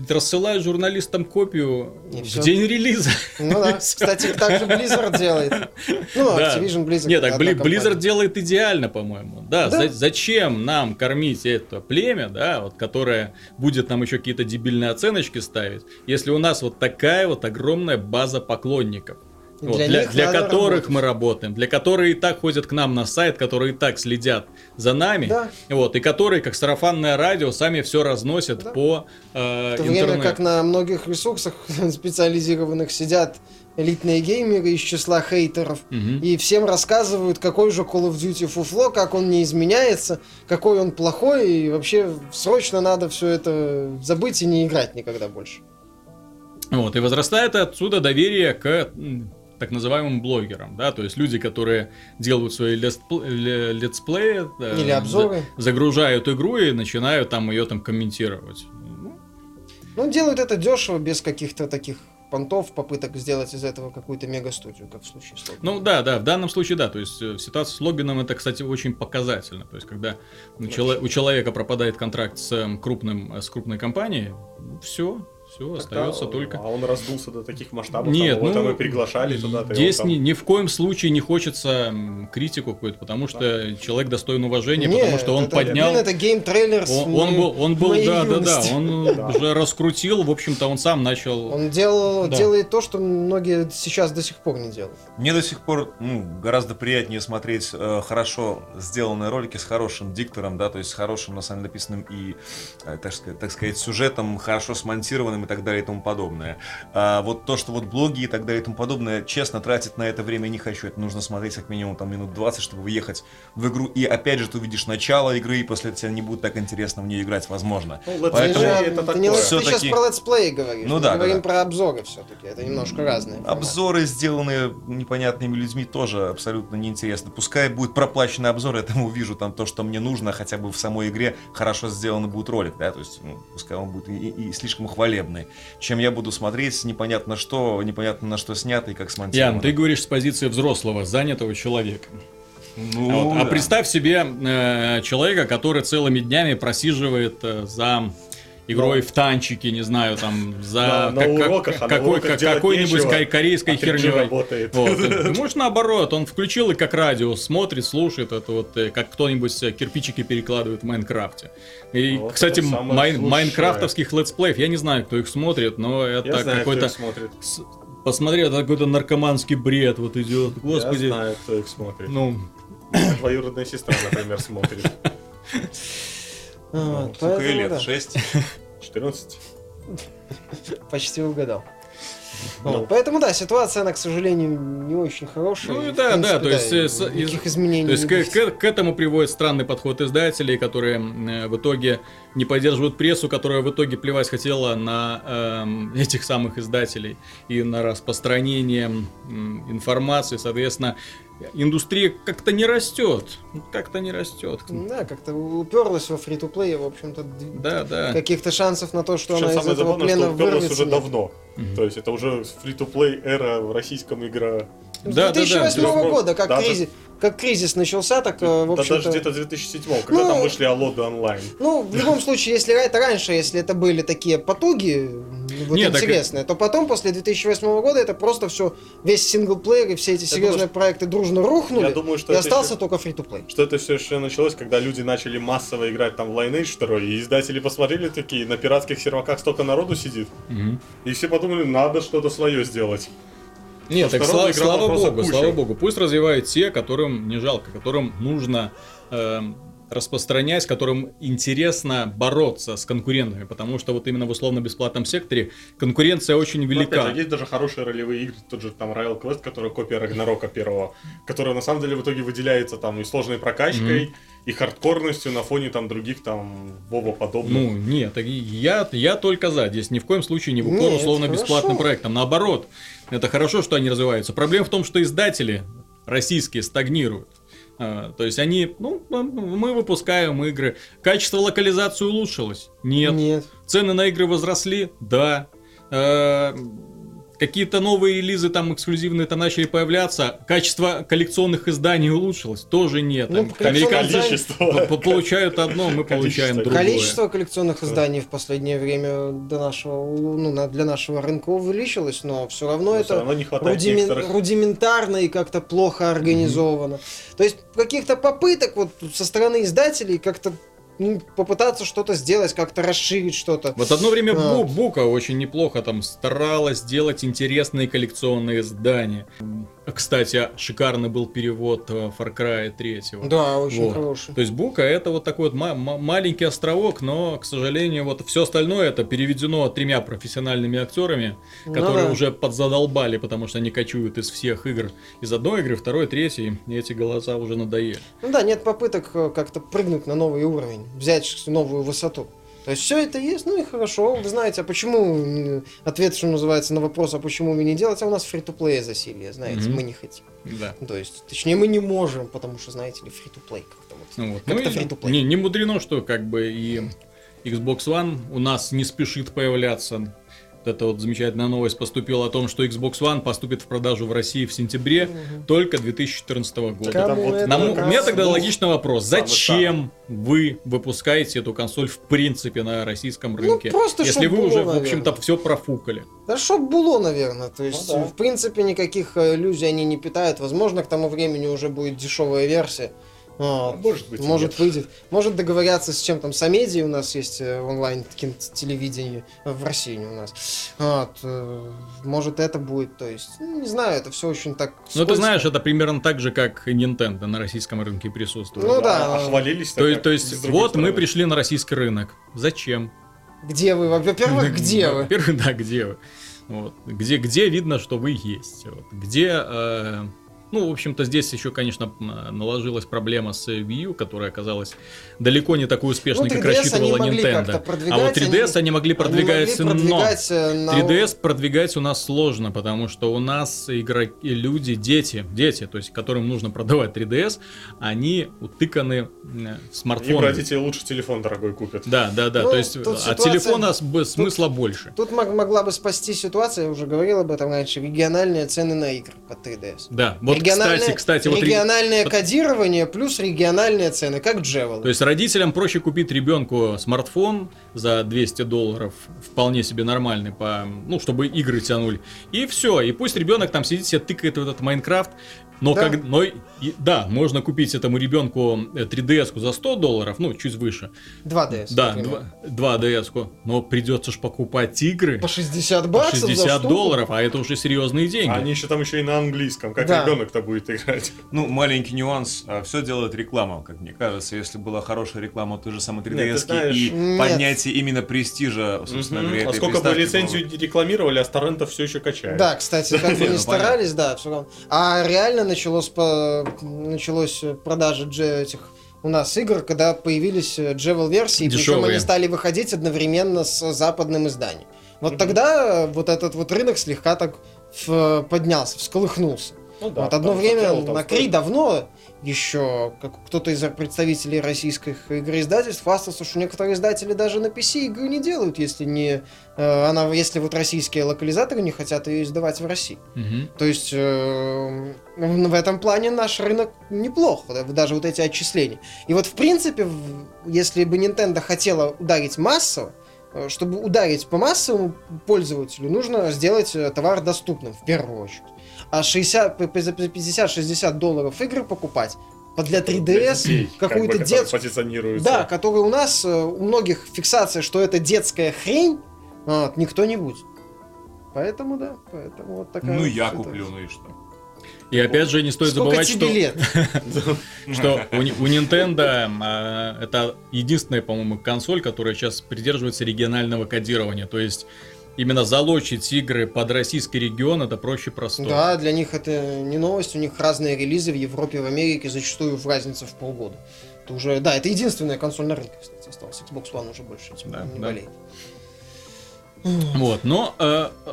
рассылают журналистам копию И в всё. день релиза. Ну да, кстати, так же Blizzard делает. Ну, Да. Activision Blizzard. Нет, так компания. Blizzard делает идеально, по-моему. Да, Да. за- зачем нам кормить это племя, да, вот, которое будет нам еще какие-то дебильные оценочки ставить, если у нас вот такая вот огромная база поклонников. И Вот, для для для которых работать. мы работаем, для которых и так ходят к нам на сайт, которые и так следят за нами, Да. вот, и которые, как сарафанное радио, сами все разносят Да. по э, В то время интернету. как на многих ресурсах специализированных сидят элитные геймеры из числа хейтеров Мгм. и всем рассказывают, какой же Call of Duty фуфло, как он не изменяется, какой он плохой, и вообще срочно надо все это забыть и не играть никогда больше. Вот, и возрастает отсюда доверие к так называемым блогерам, да, то есть люди, которые делают свои летсп- ле- летсплеи, э, Или обзоры. за- загружают игру и начинают там ее там комментировать. Ну, Ну, делают это дешево, без каких-то таких понтов, попыток сделать из этого какую-то мега-студию, как в случае с Логином. Ну да, да, в данном случае да. То есть э, в ситуации с Логином это, кстати, очень показательно. То есть когда у, чело- у человека пропадает контракт с эм, крупным, э, с крупной компанией, все, Все, остается Тогда, только... А он раздулся до таких масштабов. Нет, там, его ну, там и приглашали туда-то. и Здесь он ни, там- ни в коем случае не хочется критику какую-то, потому что человек достоин уважения, Нет, потому что он это, поднял... блин, это game trailer Он, он был, он был, моей да, да, да, он Да. уже раскрутил, в общем-то, он сам начал. Он делал, Да. делает то, что многие сейчас до сих пор не делают. Мне до сих пор ну, гораздо приятнее смотреть э, хорошо сделанные ролики с хорошим диктором, да, то есть с хорошим, на самом деле, написанным и, э, так, сказать, так сказать, сюжетом, хорошо смонтированным и так далее и тому подобное. А вот то, что вот блоги и так далее и тому подобное, честно, тратить на это время не хочу. Это нужно смотреть как минимум там минут 20, чтобы въехать в игру. И опять же, ты увидишь начало игры, и после этого тебе не будет так интересно в нее играть, возможно. Ну, Поэтому- же- это ты, не- такое. ты сейчас про летсплей говоришь. Ну Мы да, да, говорим да. про обзоры все-таки. Это немножко разные. форматы. Обзоры, сделанные непонятными людьми, тоже абсолютно неинтересно. Пускай будет проплаченный обзор, я там увижу там то, что мне нужно, хотя бы в самой игре хорошо сделанный будет ролик, да, то есть ну, пускай он будет и, и слишком хвалебный, чем я буду смотреть непонятно что, непонятно на что снято и как смонтировано. Ян, ты говоришь с позиции взрослого, занятого человека. Ну, А вот- а да. представь себе э, человека, который целыми днями просиживает э, за игрой в танчики, не знаю, там, за как- уроках, какой, как- какой-нибудь корейской а 3G херней. работает. Вот. Ты можешь наоборот, он включил и как радио смотрит, слушает это вот, э, как кто-нибудь э, кирпичики перекладывает в Майнкрафте. И, Вот кстати, лучшее. майнкрафтовских летсплеев, я не знаю, кто их смотрит, но это знаю, какой-то... Посмотри, это какой-то наркоманский бред вот идет. Господи. Я знаю, кто их смотрит. Ну, Двоюродная сестра, например, смотрит. Вот, Ну, сколько ей лет? да, 6? 14. почти угадал. Ну. Вот, Поэтому да, ситуация, она, к сожалению, не очень хорошая. Ну И, и да, да, принципе, то есть, э, с- никаких из- изменений То есть к, к- к этому приводит странный подход издателей, которые э, в итоге не поддерживают прессу, которая в итоге плевать хотела на эм, этих самых издателей и на распространение м, информации. Соответственно, индустрия как-то не растет. Как-то не растет. Да, как-то уперлась во фри-то-плей, в общем-то, Да, да. каких-то шансов на то, что Причем она из этого забавное, плена что уперлась уже нет. давно. Мгм. То есть это уже фри-то-плей эра в российском игра. С Да, да, да. 2008 Даже- года, как, даже- кризис, как кризис начался, так, э, в Да общем-то... даже где-то 2007 когда Ну, там вышли Алоды онлайн. Ну, в любом случае, если это раньше, если это были такие потуги, вот Нет, так интересные, то потом, после 2008 года, это просто все, весь синглплеер и все эти серьезные думаю, проекты дружно рухнули, Я думаю, что и остался еще- только фри-то-плей. что это все еще началось, когда люди начали массово играть там в Lineage 2, и издатели посмотрели такие, на пиратских серваках столько народу сидит, Мгм. и все подумали, надо что-то свое сделать. Нет, так что слава, богу, куча. слава богу. Пусть развивают те, которым не жалко, которым нужно эм, распространять, которым интересно бороться с конкурентами, потому что вот именно в условно-бесплатном секторе конкуренция очень Ну, велика. опять же, есть даже хорошие ролевые игры, тот же там Royal Quest, который копия Рагнарока первого, которая на самом деле в итоге выделяется там и сложной прокачкой, и хардкорностью на фоне там других там Вова подобных. Ну, нет, я, я только за. Здесь ни в коем случае не в укор условно-бесплатным проектам. Наоборот, это хорошо, что они развиваются. Проблема в том, что издатели российские стагнируют. А, То есть они, ну, мы выпускаем игры. Качество локализации улучшилось? Нет. Нет. Цены на игры возросли? Да. Какие-то новые релизы там эксклюзивные там начали появляться. Качество коллекционных изданий улучшилось? Тоже нет. Ну, Количество. по- по- получают одно, мы получаем другое. Количество коллекционных изданий в последнее время до нашего, ну, для нашего рынка увеличилось, но все равно Но это рудиментарно и как-то плохо организовано. То есть каких-то попыток вот со стороны издателей как-то ну, попытаться что-то сделать, как-то расширить что-то. Вот одно время А. Бу- Бука очень неплохо там старалась сделать интересные коллекционные издания. Кстати, шикарный был перевод э, Far Cry 3. Да, очень Вот. хороший. То есть Бука это вот такой вот ма- ма- маленький островок, но, к сожалению, вот все остальное это переведено тремя профессиональными актерами, Ну которые да. уже подзадолбали, потому что они кочуют из всех игр. Из одной игры, второй, третьей, и эти голоса уже надоели. Ну да, нет попыток э, как-то прыгнуть на новый уровень, взять новую высоту. То есть все это есть, ну и хорошо. Вы знаете, а почему ответ, что называется, на вопрос, а почему мы не делать, а у нас фри-то-плей засилие, знаете, Мгм. мы не хотим. Да. То есть, точнее, мы не можем, потому что, знаете ли, фри-то-плей как-то вот. Ну, вот. Как-то Ну free-to-play. не, не мудрено, что как бы и Xbox One у нас не спешит появляться. Эта вот замечательная новость поступила о том, что Xbox One поступит в продажу в России в сентябре только 2014 года. Кому вот это Нам- у меня тогда был логичный вопрос. самый Зачем вы выпускаете эту консоль в принципе на российском рынке? Ну, просто если вы было, уже, в наверное. общем-то, все профукали. Да чтоб было, наверное. То есть, Ну да. в принципе, никаких э, иллюзий они не питают. Возможно, к тому времени уже будет дешевая версия. Вот. Может быть, Может нет. выйдет. Может договорятся с чем там, с Амедией у нас есть э, онлайн телевидение э, в России не у нас. Вот, э, может это будет, то есть, ну, не знаю, это все очень так. Ну, ты знаешь, это примерно так же, как и Nintendo на российском рынке присутствует. Ну да. А хвалились То, то есть, вот мы стороны. пришли на российский рынок. Зачем? Где вы? Во-первых, где вы? Во-первых, да, где вы? Вот. Где, где видно, что вы есть. Вот. Где, э, ну, в общем-то, здесь еще, конечно, м, наложилась проблема с Wii U, которая оказалась далеко не такой успешной, Ну, как 3DS рассчитывала они Nintendo. А вот 3DS они, могли продвигать, Они могли но продвигать, э, на- 3DS продвигать у нас сложно, потому что у нас игроки, люди, дети, дети, то есть которым нужно продавать 3DS, они утыканы э, Им смартфонами. родители лучше телефон дорогой купят. Да, да, да. Ну, то есть тут от ситуация- телефона смысла больше. Тут мог- могла бы спасти ситуация, я уже говорил об этом раньше, региональные цены на игры под 3DS. Да, вот Региональное- кстати, кстати, вот ре- региональное кодирование плюс региональные цены, как Джевел. То есть родителям проще купить ребенку смартфон за 200 долларов, вполне себе нормальный, по, ну, чтобы игры тянули. И все, и пусть ребенок там сидит себе тыкает в этот Майнкрафт. Но, Да. как, но и- да, можно купить этому ребенку 3DS за 100 долларов, ну, чуть выше. 2DS. Да, например. 2, 2DS, но придется ж покупать игры По 60 по баксов за 60 штуку. долларов, а это уже серьезные деньги. Они еще там еще и на английском. Как Да. Ребенок-то будет играть? Ну, маленький нюанс. Все делает реклама, как мне кажется. Если была хорошая реклама той же самой 3DS Нет, ты знаешь- и Нет. поднятие именно престижа, собственно говоря, А сколько бы лицензию было. рекламировали, а с торрентов все еще качает. Да, кстати, как бы Не, ну, старались, да, все равно. А реально началось, по... началось продажа этих у нас игр, когда появились Джевел версии, причем они стали выходить одновременно с западным изданием. Вот Мгм. тогда вот этот вот рынок слегка так в- поднялся, всколыхнулся. Ну да, вот одно время там на Кри давно еще как кто-то из представителей российских игроиздательств хвастался, что некоторые издатели даже на PC игры не делают, если не э, она, если вот российские локализаторы не хотят ее издавать в России. Мгм. То есть э, в этом плане наш рынок неплох, да, даже вот эти отчисления. И вот в принципе, если бы Nintendo хотела ударить массово, э, чтобы ударить по массовому пользователю, нужно сделать э, товар доступным в первую очередь. А 60, п- п- за 50-60 долларов игры покупать, под для 3DS детей, как бы, какую-то которые детскую... позиционируются. Да, который у нас, э, у многих фиксация, что это детская хрень, вот, никто не будет. Поэтому, да, поэтому вот такая Ну, вот я ситуация. куплю, ну и что? И опять же не стоит Сколько забывать, тебе что... лет? что у, у Nintendo а, это единственная, по-моему, консоль, которая сейчас придерживается регионального кодирования. То есть именно залочить игры под российский регион это проще простого. Да, для них это не новость, у них разные релизы в Европе, в Америке, зачастую в разница в полгода. Это уже, да, это единственная консоль на рынке, кстати, осталась. Xbox One уже больше этим Да, не да. болеет. Вот, но э, э,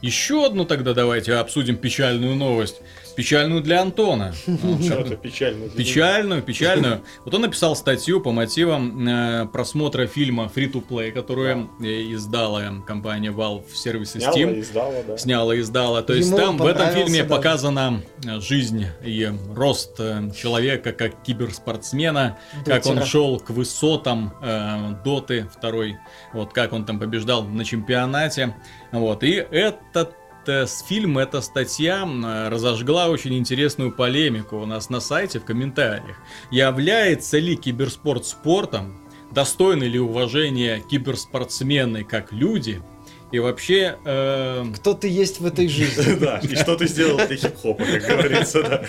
еще одну тогда давайте обсудим печальную новость. Печальную для Антона. Ну, печально. Печальную, печальную. Вот он написал статью по мотивам э, просмотра фильма Free-to-Play, которую э, издала компания Valve в сервисе Сняла, Steam. издала, да. Сняла и издала. То есть там в этом фильме показана э, жизнь и рост э, человека как киберспортсмена, как он шел к высотам Доты второй, вот как он там побеждал на чемпионате. Вот. И этот фильм, эта статья э, разожгла очень интересную полемику у нас на сайте в комментариях. Является ли киберспорт спортом? Достойны ли уважения киберспортсмены как люди? И вообще, э, Кто ты есть в этой жизни? Да, и что ты сделал для хип-хопа, как говорится, да.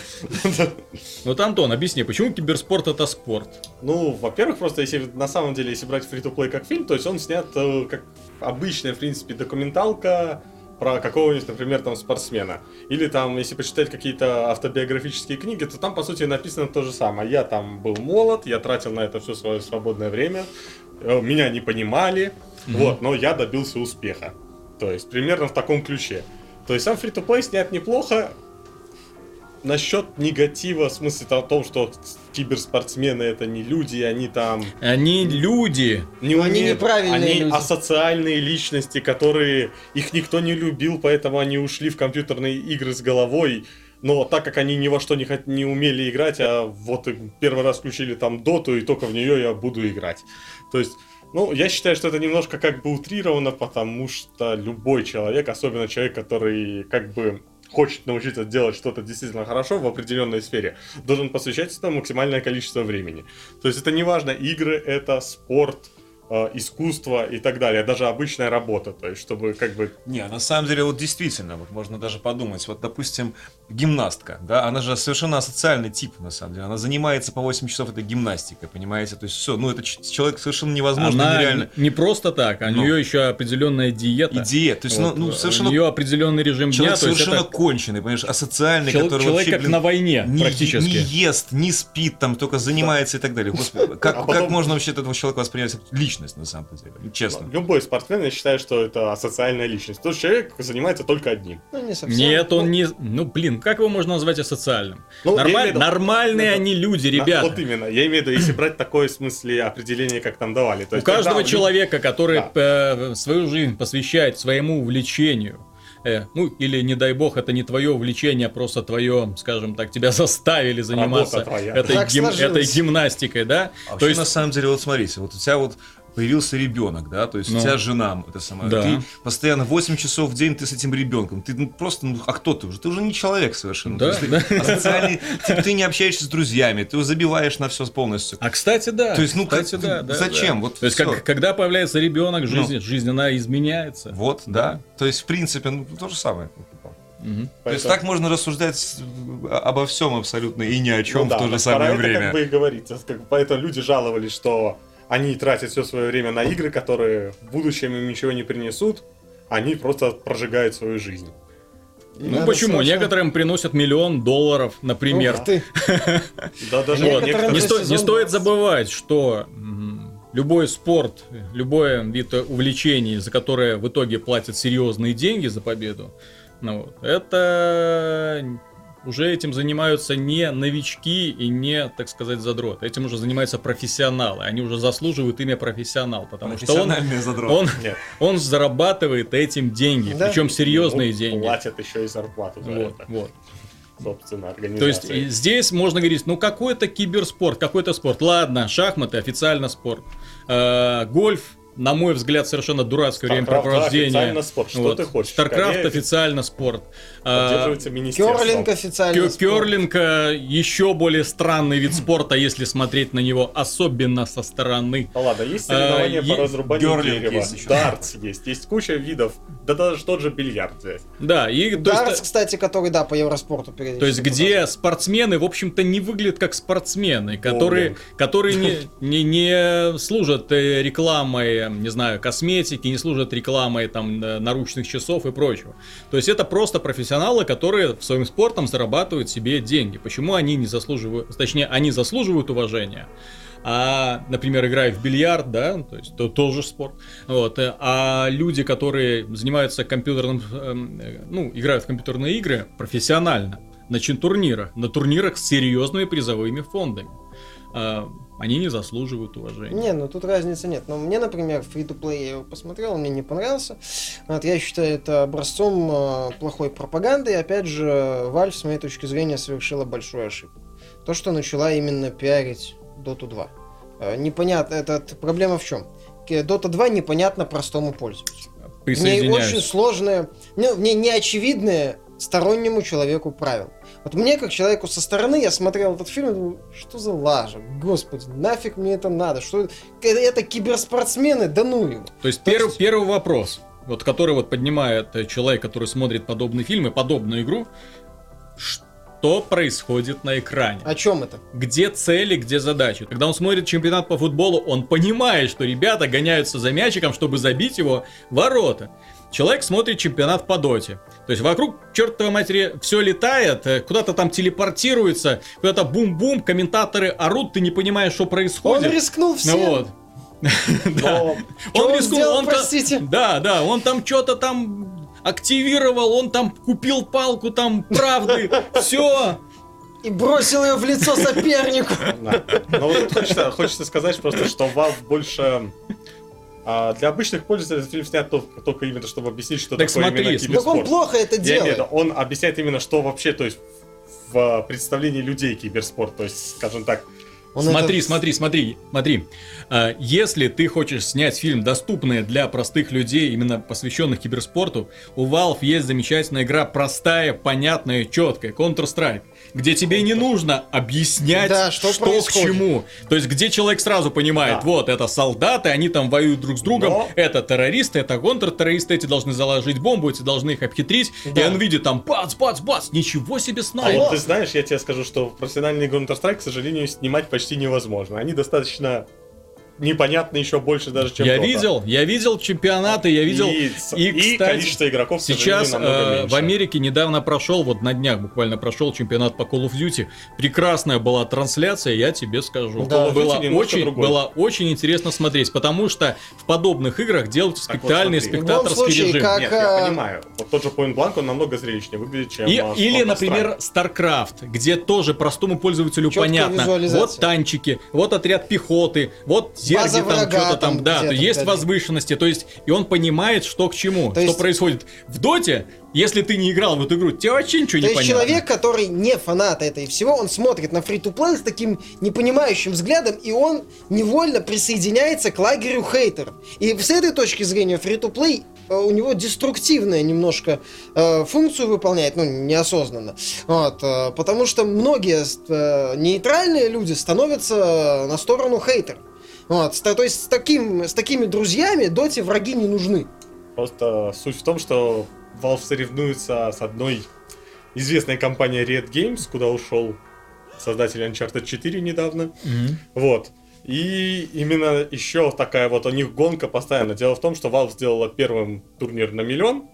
вот Антон, объясни, почему киберспорт это спорт? Ну, во-первых, просто если на самом деле, если брать фри-то-плей как фильм, то есть он снят э, как обычная, в принципе, документалка про какого-нибудь, например, там спортсмена. Или там, если почитать какие-то автобиографические книги, то там, по сути, написано то же самое. Я там был молод, я тратил на это все свое свободное время, э, меня не понимали, вот, но я добился успеха. То есть, примерно в таком ключе. То есть, сам фри-то-плей снят неплохо, насчет негатива, в смысле о том, что киберспортсмены это не люди, они там Они люди. не Но они умеют- неправильные они люди. асоциальные личности, которые их никто не любил, поэтому они ушли в компьютерные игры с головой. Но так как они ни во что не, не умели играть, а вот первый раз включили там доту, и только в нее я буду играть. То есть, ну, я считаю, что это немножко как бы утрировано, потому что любой человек, особенно человек, который как бы хочет научиться делать что-то действительно хорошо в определенной сфере, должен посвящать этому максимальное количество времени. То есть это не важно, игры это спорт, э, искусство и так далее, даже обычная работа, то есть чтобы как бы Не, на самом деле, вот действительно, вот можно даже подумать, вот, допустим, гимнастка, да, она же совершенно асоциальный тип, на самом деле, она занимается по 8 часов этой гимнастикой, понимаете, то есть все, ну, это человек совершенно невозможно, Она нереально. не просто так, а у Ну. нее еще определенная диета. И диет, то есть, Вот, ну, ну, У совершенно нее определенный режим дня, человек то есть совершенно это конченый, понимаешь, асоциальный, чел- который человек вообще, как блин, на войне не, практически. не ест, не спит, там только занимается и так далее. Господи, как, А потом- как можно вообще этого человека воспринять как личность, на самом деле, честно. любой спортсмен, я считаю, что это асоциальная личность. Тот человек занимается только одним. Ну, не совсем. Нет, Ну, он не... Ну, блин, как его можно назвать асоциальным? Ну, Нормаль- виду- Нормальные это- они люди, ребята. Вот именно. Я имею в виду, если брать такое в смысле определение, как там давали. То У есть, каждого когда- человека, который Да. э, свою жизнь посвящает своему увлечению, э, ну или не дай бог, это не твое увлечение, а просто твое, скажем так, тебя заставили заниматься этой, гим- сложилось. этой гимнастикой, да? А То вообще, есть на самом деле, вот смотрите, вот у тебя вот появился ребенок, да, то есть Ну. у тебя жена, это самое, Да. ты постоянно 8 часов в день ты с этим ребенком, ты ну, просто, ну, а кто ты уже? Ты уже не человек совершенно. Да, есть да. ты асоциальный тип, ты не общаешься с друзьями, ты забиваешь на все полностью. А кстати, да. То есть, ну, кстати, как- да, да, зачем? да. Вот То есть, как- когда появляется ребенок, жизнь, Ну. жизнь она изменяется. Вот, да. То есть, в принципе, ну, то же самое. Мгм. То есть так можно рассуждать э, обо всем абсолютно и ни о чем Ну да, в то же самое про это время. как бы и говорится. Поэтому люди жаловались, что они тратят все свое время на игры, которые в будущем им ничего не принесут, они просто прожигают свою жизнь. и Ну надо почему? срочно- Некоторым приносят миллион долларов, например. Ух ты. Да, даже Вот. Не, сто- не стоит 20. забывать, что м, любой спорт, любой вид увлечений, за которое в итоге платят серьезные деньги за победу, ну, вот, это уже этим занимаются не новички и не, так сказать, задроты. Этим уже занимаются профессионалы. Они уже заслуживают имя профессионал, потому что он, задрот. он, Нет. он зарабатывает этим деньги, Да. причем серьезные Ну, деньги. Платят еще и зарплату за Вот, это, вот. собственно, То организация. есть здесь можно говорить, ну какой-то киберспорт, какой-то спорт. Ладно, шахматы официально спорт. Э, гольф, на мой взгляд, совершенно дурацкое StarCraft, времяпрепровождение. официально спорт. Что ты хочешь? StarCraft Скорее, официально спорт. А, Поддерживается. Керлинг официально. кё- спорт. Керлинг э, еще более странный вид спорта, если смотреть на него, особенно со стороны. Ну ладно, есть соревнования А, по разрубанию дерева, есть еще. дартс есть, есть куча видов, да даже тот же бильярд взять. Да, и Дартс, есть, кстати, который, да, по Евроспорту периодически. То есть, где спортсмены, в общем-то, не выглядят как спортсмены, которые, которые не, не, не служат э, рекламой, не знаю, косметики, не служат рекламой там наручных часов и прочего. То есть, это просто профессионалы, которые своим спортом зарабатывают себе деньги. Почему они не заслуживают, точнее, они заслуживают уважения. А, например, играя в бильярд, да, то есть то тоже спорт. Вот, а люди, которые занимаются компьютерным, эм, ну, играют в компьютерные игры профессионально, на турнирах, на турнирах с серьезными призовыми фондами, они не заслуживают уважения. Не, ну тут разницы нет. Но мне, например, play я его посмотрел, он мне не понравился. Вот, я считаю это образцом э, плохой пропаганды. И опять же, Valve, с моей точки зрения, совершила большую ошибку. То, что начала именно пиарить Dota 2. Э, непонятно, это проблема в чем? Dota 2 непонятно простому пользователю. В ней очень сложное, ну, в ней неочевидное стороннему человеку правило. Вот мне, как человеку со стороны, я смотрел этот фильм и думаю, что за лажа, господи, нафиг мне это надо, что это, киберспортсмены, да ну его. То есть, То перв- есть- первый вопрос, вот который вот поднимает э, человек, который смотрит подобные фильмы, подобную игру, что происходит на экране? О чем это? где цели, где задачи. Когда он смотрит чемпионат по футболу, он понимает, что ребята гоняются за мячиком, чтобы забить его ворота. Человек смотрит чемпионат по доте. То есть вокруг, чертовой матери, все летает, э, куда-то там телепортируется, куда-то бум-бум, комментаторы орут, ты не понимаешь, что Он происходит. рискнул всем. Ну вот. Но Что он рискнул, он простите? Да, да, он там что-то там активировал, он там купил палку там правды, все. И бросил ее в лицо сопернику. Да. Но вот хочется, хочется сказать просто, что Valve больше... а, для обычных пользователей этот фильм снят тол- только именно, чтобы объяснить, что Так такое смотри, именно смотри. Так он киберспорт. плохо это делает. виду, он объясняет именно, что вообще, то есть в представлении людей киберспорт, то есть, скажем так, Он смотри, это- смотри, смотри, смотри. А, Если ты хочешь снять фильм, доступный для простых людей, именно посвященных киберспорту, у Valve есть замечательная игра, простая, понятная, четкая, Counter-Strike, где тебе не нужно объяснять, Да, что что, к чему. То есть, где человек сразу понимает, Да. вот, это солдаты, они там воюют друг с другом, Но- это террористы, это контртеррористы, эти должны заложить бомбу, эти должны их обхитрить, и Да. он видит там, бац, бац, бац, ничего себе А снайпер. вот ты знаешь, я тебе скажу, что профессиональный Counter-Strike, к сожалению, снимать почти невозможно. Они достаточно непонятны еще больше даже, чем Я Dota. видел, я видел чемпионаты, я видел. И, и, и кстати, количество игроков, Сейчас э, меньше. в Америке недавно прошел, вот на днях буквально прошел чемпионат по Call of Duty. Прекрасная была трансляция, я тебе скажу. Да. Было, очень, другой. было очень интересно смотреть, потому что в подобных играх делают Так вот, спектальный смотри. В любом спектаторский случае, режим. как- Нет, я а- понимаю. Вот тот же Point Blank, он намного зрелищнее выглядит, чем И- а, или, например, StarCraft, где тоже простому пользователю Чёткая понятно. Вот танчики, вот отряд пехоты, вот зерги там что-то там, там да, где-то то есть вдали. возвышенности, то есть и он понимает, что к чему, То что есть- происходит. В Доте, если ты не играл в эту игру, тебе вообще ничего То не есть понятно. человек, который не фанат этой всего, он смотрит на фри play с таким непонимающим взглядом, и он невольно присоединяется к лагерю хейтеров. И с этой точки зрения фри to play у него деструктивная немножко э, функцию выполняет, ну, неосознанно. Вот, э, потому что многие э, нейтральные люди становятся на сторону хейтеров. Вот, то есть с, таким, с такими друзьями доте враги не нужны. Просто суть в том, что Valve соревнуется с одной известной компанией Red Games, куда ушел создатель Uncharted 4 недавно. Мгм. Вот. И именно еще такая вот у них гонка постоянно. Дело в том, что Valve сделала первым турнир на миллион.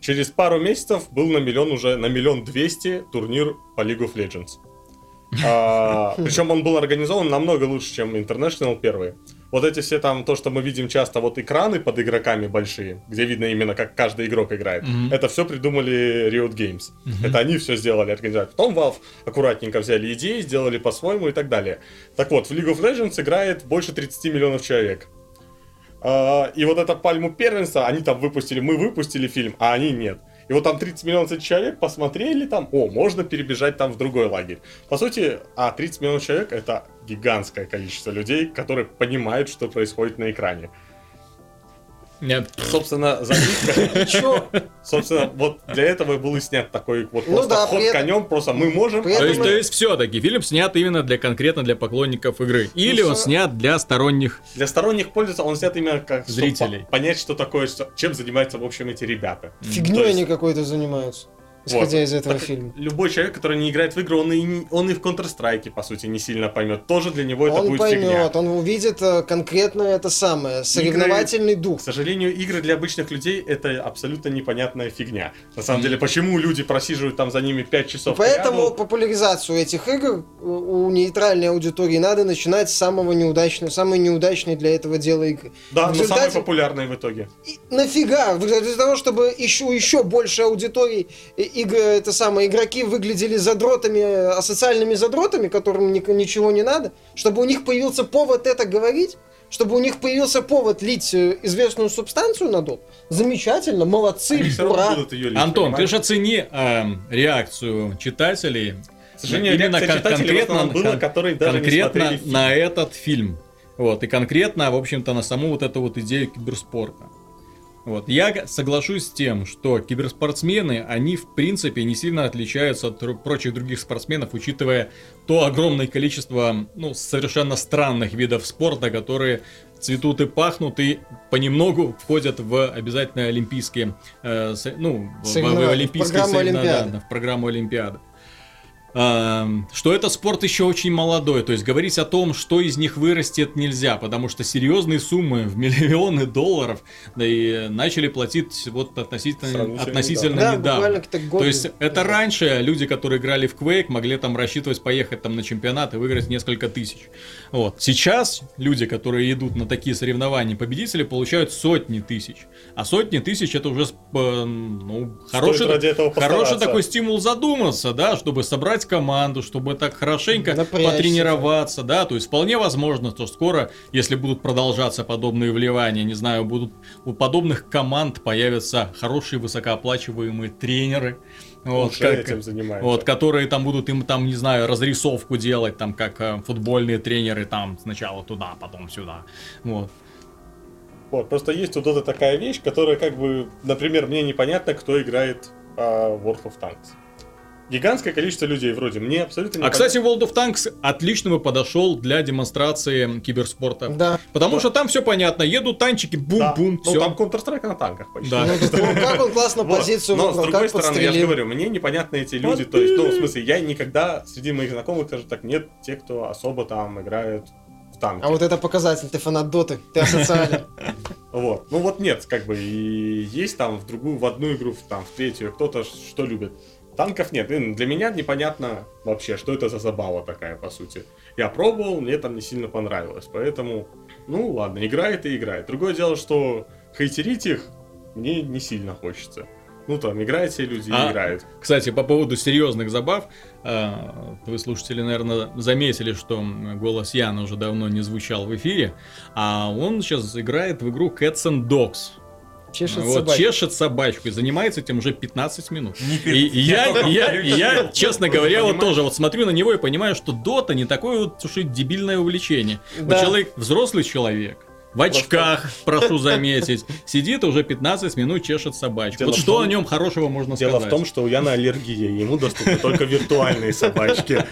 Через пару месяцев был на миллион уже на миллион двести турнир по League of Legends. А, причем он был организован намного лучше, чем International первый. Вот эти все там, то, что мы видим часто, вот экраны под игроками большие, где видно именно, как каждый игрок играет. Мгм. Это все придумали Riot Games. Это они все сделали, организовали. Потом Valve аккуратненько взяли идеи, сделали по-своему и так далее. Так вот, в League of Legends играет больше 30 миллионов человек. А, И вот это пальму первенства, они там выпустили, мы выпустили фильм, а они нет. И вот там 30 миллионов человек посмотрели там, о, можно перебежать там в другой лагерь. По сути, а 30 миллионов человек это гигантское количество людей, которые понимают, что происходит на экране. Нет. Собственно, за них, Чё? собственно, вот для этого был и снят такой вот Ну просто да, ход этом- конем, просто мы можем. при То есть, то есть все-таки фильм снят именно для конкретно для поклонников игры. Или он всё- снят для сторонних. Для сторонних пользователей он снят именно как Зрителей. по- понять, что такое, что- чем занимаются, в общем, эти ребята. Фигней есть- они какой-то занимаются, исходя Вот. из этого Так фильма. Любой человек, который не играет в игры, он и, он и в Counter-Strike, по сути, не сильно поймет. Тоже для него это он будет поймет, фигня. он увидит э, конкретно это самое, соревновательный дух. К сожалению, игры для обычных людей это абсолютно непонятная фигня. На самом деле, почему люди просиживают там за ними 5 И часов поэтому кряду? популяризацию этих игр э, у нейтральной аудитории надо начинать с самого неудачного, самой неудачной для этого дела игры. Да, в но результате- популярные в итоге. И нафига? Для для того, чтобы еще, еще больше аудитории э, игры, это самое, игроки выглядели задротами, э, асоциальными задротами, которым ни- ничего не надо, чтобы у них появился повод это говорить, чтобы у них появился повод лить э, известную субстанцию на доп. Замечательно, молодцы, ура. будут ее лить, Антон, ты понимаешь? же оцени эм, реакцию читателей. К сожалению, именно кон- конкретно, была, кон- которые даже не конкретно на этот фильм. Вот, и конкретно, в общем-то, на саму вот эту вот идею киберспорта. Вот. Я соглашусь с тем, что киберспортсмены, они в принципе не сильно отличаются от прочих других спортсменов, учитывая то огромное количество ну, совершенно странных видов спорта, которые цветут и пахнут и понемногу входят в обязательно олимпийские, э, ну, в- в, в олимпийские программу соревнования, да, в программу Олимпиады. Ам, Что это спорт еще очень молодой, то есть говорить о том, что из них вырастет нельзя, потому что серьезные суммы в миллионы долларов, да и начали платить вот относительно, относительно Да, недавно. буквально так То годы есть это назад. раньше люди, которые играли в Quake, могли там рассчитывать поехать там на чемпионат и выиграть несколько тысяч. Вот. Сейчас люди, которые идут на такие соревнования, победители получают сотни тысяч. А сотни тысяч это уже сп- ну, хороший, хороший такой стимул задуматься, да, чтобы собрать собрать команду, чтобы так хорошенько Напрячься. потренироваться, да, то есть вполне возможно, что скоро, если будут продолжаться подобные вливания, не знаю, будут у подобных команд появятся хорошие высокооплачиваемые тренеры, вот, Уже как- этим занимаются. вот, которые там будут им там, не знаю, разрисовку делать, там, как э, футбольные тренеры, там, сначала туда, потом сюда, вот. Вот, просто есть у Dota такая вещь, которая как бы, например, мне непонятно, кто играет а, World of Tanks. Гигантское количество людей вроде, мне абсолютно А, непонятно. кстати, World of Tanks отлично бы подошел для демонстрации киберспорта. Да. Потому Да. что там все понятно, едут танчики, Да. бум-бум, Ну, все. там Counter-Strike на танках почти. Да. Ну, как он классно позицию Но, с другой стороны, я же говорю, мне непонятны эти люди. То есть, ну, в смысле, я никогда среди моих знакомых, скажем так, нет тех, кто особо там играет в танки. А вот это показатель, ты фанат доты, ты асоциален. Вот. Ну вот нет, как бы и есть там в другую, в одну игру, там, в третью, кто-то что любит. Танков нет. Для меня непонятно вообще, что это за забава такая, по сути. Я пробовал, мне там не сильно понравилось. Поэтому, ну ладно, играет и играет. Другое дело, что хейтерить их мне не сильно хочется. Ну там, играют все люди А, играют. Кстати, по поводу серьезных забав, э, вы, слушатели, наверное, заметили, что голос Яна уже давно не звучал в эфире, а он сейчас играет в игру Cats and Dogs. Чешет вот, собаку. чешет собачку и занимается этим уже 15 минут. Не И, и я, я, я, честно говоря, вот тоже вот смотрю на него и понимаю, что Дота не такое вот уж и дебильное увлечение. Вот Да. человек, взрослый человек, в очках, прошу заметить, сидит уже 15 минут чешет собачку. Дело вот что том- о нем хорошего можно Дело сказать? в том, что у Яна аллергия, ему доступны только виртуальные собачки.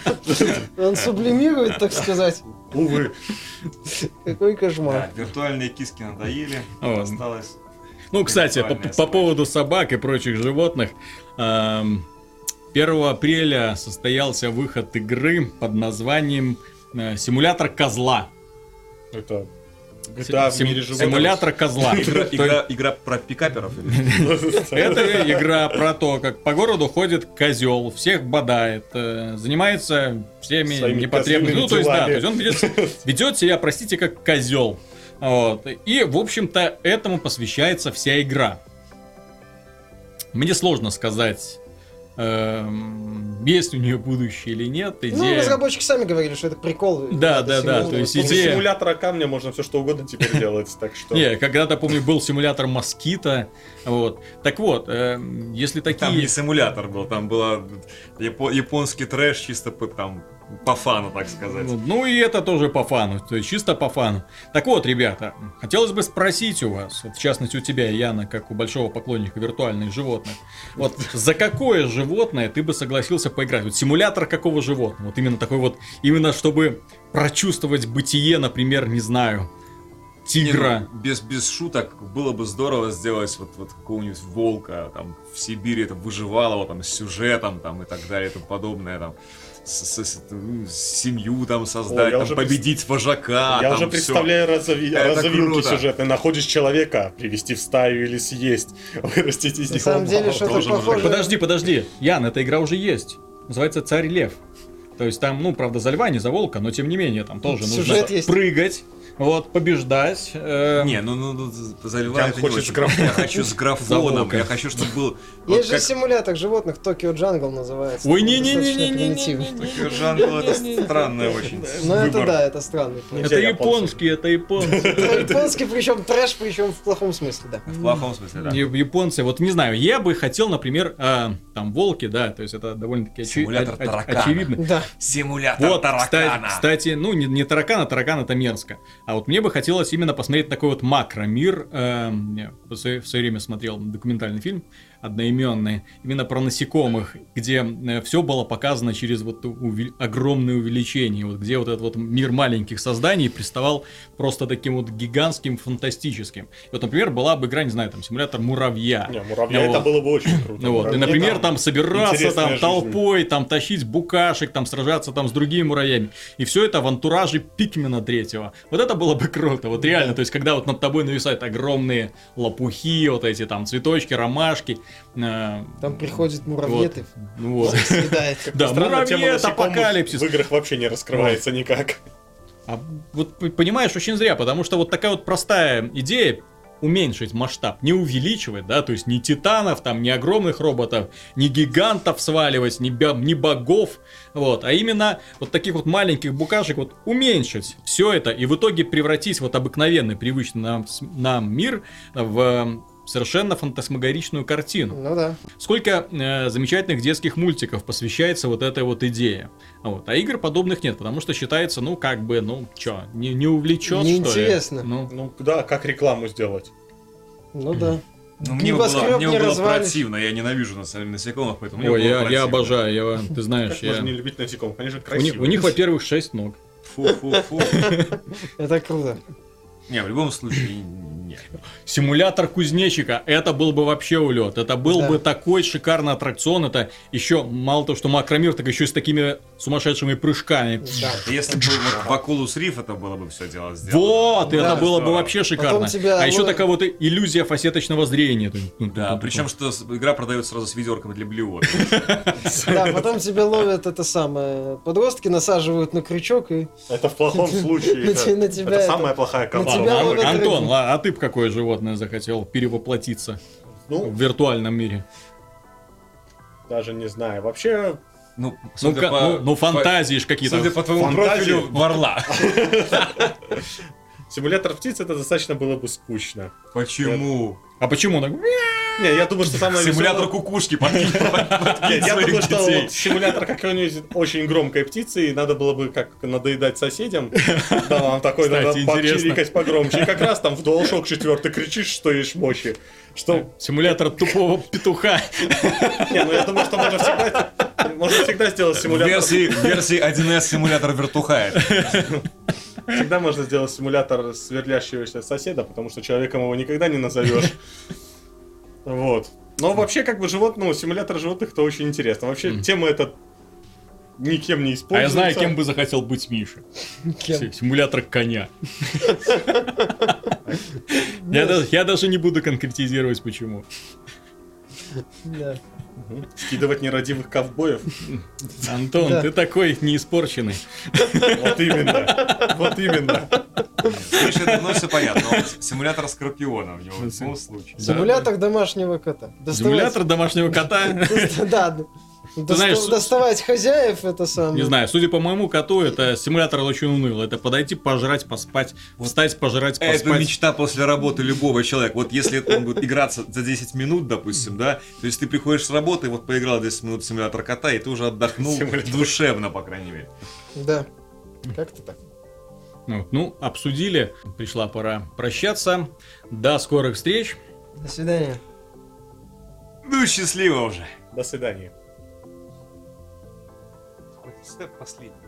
Он сублимирует, так сказать. Увы. Какой Да, кошмар. виртуальные киски надоели, Вот. осталось. Ну, кстати, по, по поводу собак и прочих животных. эм, 1 апреля состоялся выход игры под названием э, «Симулятор козла». Это GTA в Сим- мире животных. Симулятор козла. Игра, То игра, игра про пикаперов? Это игра про то, как по городу ходит козел, всех бодает, э, занимается всеми непотребными. Ну, то есть, да, то есть он ведет, ведет себя, простите, как козел. Вот. И, в общем-то, этому посвящается вся игра. Мне сложно сказать, эм, есть у нее будущее или нет. Ну, Идея... разработчики сами говорили, что это прикол. Да, Это да, да, то есть идея- симулятора камня можно все что угодно теперь делать, так что... Не, когда-то, помню, был симулятор москита. Вот. Так вот, эм, если такие... Там не симулятор был, там был японский трэш чисто по, там, по фану, так сказать. Ну, ну и это тоже по фану, то есть чисто по фану. Так вот, ребята, хотелось бы спросить у вас, вот в частности у тебя, Яна, как у большого поклонника виртуальных животных, вот за какое животное ты бы согласился поиграть? Вот симулятор какого животного? Вот именно такой вот, именно чтобы прочувствовать бытие, например, не знаю, Не, ну, тигра. без, без шуток было бы здорово сделать вот, вот какого-нибудь волка там в Сибири, это выживалого там с сюжетом там и так далее и тому подобное там. С, с- с- ну, семью там создать, я там, уже победить вожака. Я там уже представляю разови- Это разовилки круто. сюжетные. Находишь человека, привести в стаю или съесть, вырастить из На него самом деле, можно. похоже. Подожди, подожди, Ян, эта игра уже есть. Называется Царь Лев. То есть там, ну, правда, за льва, не за волка, но тем не менее, там тоже нужно Сюжет есть. прыгать, вот, побеждать. э, Не, ну, ну, ну, за льва Ян это не хочет с графоном. Я хочу с графоном, я хочу, чтобы был... вот Есть же симулятор животных, Tokyo Jungle называется. Ой, не-не-не-не-не-не. примитивный. Jungle это странное очень. Ну это да, это странный. Это японский, это. Это Японский, причем трэш, причем в плохом смысле, да. В плохом смысле, да. Японцы, вот не знаю, я бы хотел, например, а, там волки, да, то есть это довольно-таки очи- Симулятор таракана. очевидно. Вот, кстати, таракана. кстати, ну не, не таракана, таракан это мерзко. А вот мне бы хотелось именно посмотреть такой вот макромир. Свое в свое время смотрел документальный фильм одноименный, именно про насекомых, где все было показано через вот уви- огромное увеличение, вот где вот этот вот мир маленьких созданий приставал просто таким вот гигантским, фантастическим. И вот, например, была бы игра, не знаю, там, симулятор муравья. Не, муравья Ну это вот. было бы очень круто. Ну вот, и, например, там собираться интересная там жизнь. толпой, там тащить букашек, там сражаться там с другими муравьями. И все это в антураже Пикмена третьего. Вот это было бы круто, вот реально. То есть, когда вот над тобой нависают огромные лопухи, вот эти там цветочки, ромашки. Э, Там и ну вот. съедает. Да, насекомых апокалипсис. В играх вообще не раскрывается никак. А вот понимаешь, очень зря, потому что вот такая вот простая идея уменьшить масштаб, не увеличивать, да, то есть не титанов, там, не огромных роботов, не гигантов сваливать, не, бя- не богов, вот, а именно вот таких вот маленьких букашек вот уменьшить все это и в итоге превратить вот обыкновенный, привычный нам, нам мир в совершенно фантасмагоричную картину. Ну да. Сколько э, замечательных детских мультиков посвящается вот этой вот идее. Вот. А игр подобных нет, потому что считается, ну, как бы, ну, чё, не, не увлечет, что ли? Неинтересно. Ну, Ну да, как рекламу сделать? Ну да. Ну, мне бы было, мне не бы было противно, я ненавижу на самом деле насекомых, поэтому ой, было я, я обожаю, я, ты знаешь, Как я... можно не любить насекомых? Они же У красивые. них, у них, во-первых, шесть ног. Фу-фу-фу. Это круто. Не, в любом случае, нет. Симулятор кузнечика, это был бы вообще улет. Это был Да. бы такой шикарный аттракцион. Это еще, мало того, что макромир, так еще и с такими сумасшедшими прыжками. Да. Если бы вот в Oculus Rift это было бы все дело сделано. Вот, Да. это было бы Здорово. вообще шикарно. Тебя А еще такая вот иллюзия фасеточного зрения. Да, причем что игра продается сразу с ведерками для блевот. Да, потом тебя ловят это самое. Подростки насаживают на крючок и Это в плохом случае. Это- самая плохая команда. Антон, а, ты какое животное захотел перевоплотиться Ну, в виртуальном мире? даже не знаю. Вообще, Ну, Ну, по- ну, ну, фантазии ж какие-то. Судя по твоему Фантазии. профилю, в орла. симулятор птиц это достаточно было бы скучно. Почему? А почему так? Не, я думаю, что самое Симулятор кукушки я думаю, что симулятор какой-нибудь очень громкой птицы, и надо было бы как надоедать соседям. Да, вам такой надо подчирикать погромче. И как раз там в DualShock 4 кричишь, что есть мощи. Что... Симулятор тупого петуха. Не, ну я думаю, что можно всегда... Можно всегда сделать симулятор... версии, версии 1С симулятор вертухая. Всегда можно сделать симулятор сверлящегося соседа, потому что человеком его никогда не назовешь. Вот. Но вообще, как бы животное, ну, симулятор животных это очень интересно. Вообще, тема эта никем не А используется. я знаю, кем бы захотел быть Миша. Кем? Симулятор коня. Я даже, я даже не буду конкретизировать, почему. Да. Скидывать нерадивых ковбоев. Антон, Да. ты такой неиспорченный. Вот именно. Вот именно. Миша, это ну, все понятно. Симулятор Скорпиона у него в любом случае. Да. Симулятор домашнего кота. Симулятор домашнего кота. Да, да. Доста- знаешь, Доставать хозяев это самое. Не знаю, судя по моему коту, это симулятор очень унылый. Это подойти, пожрать, поспать, встать, пожрать, Это поспать. мечта после работы любого человека. Вот если он будет играться за 10 минут, допустим, да, то есть ты приходишь с работы, вот поиграл 10 минут в симулятор кота, и ты уже отдохнул Симулятор. душевно, по крайней мере. Да. Как-то так. Ну, ну, обсудили. Пришла пора прощаться. До скорых встреч. До свидания. Ну, счастливо уже. До свидания. Последний.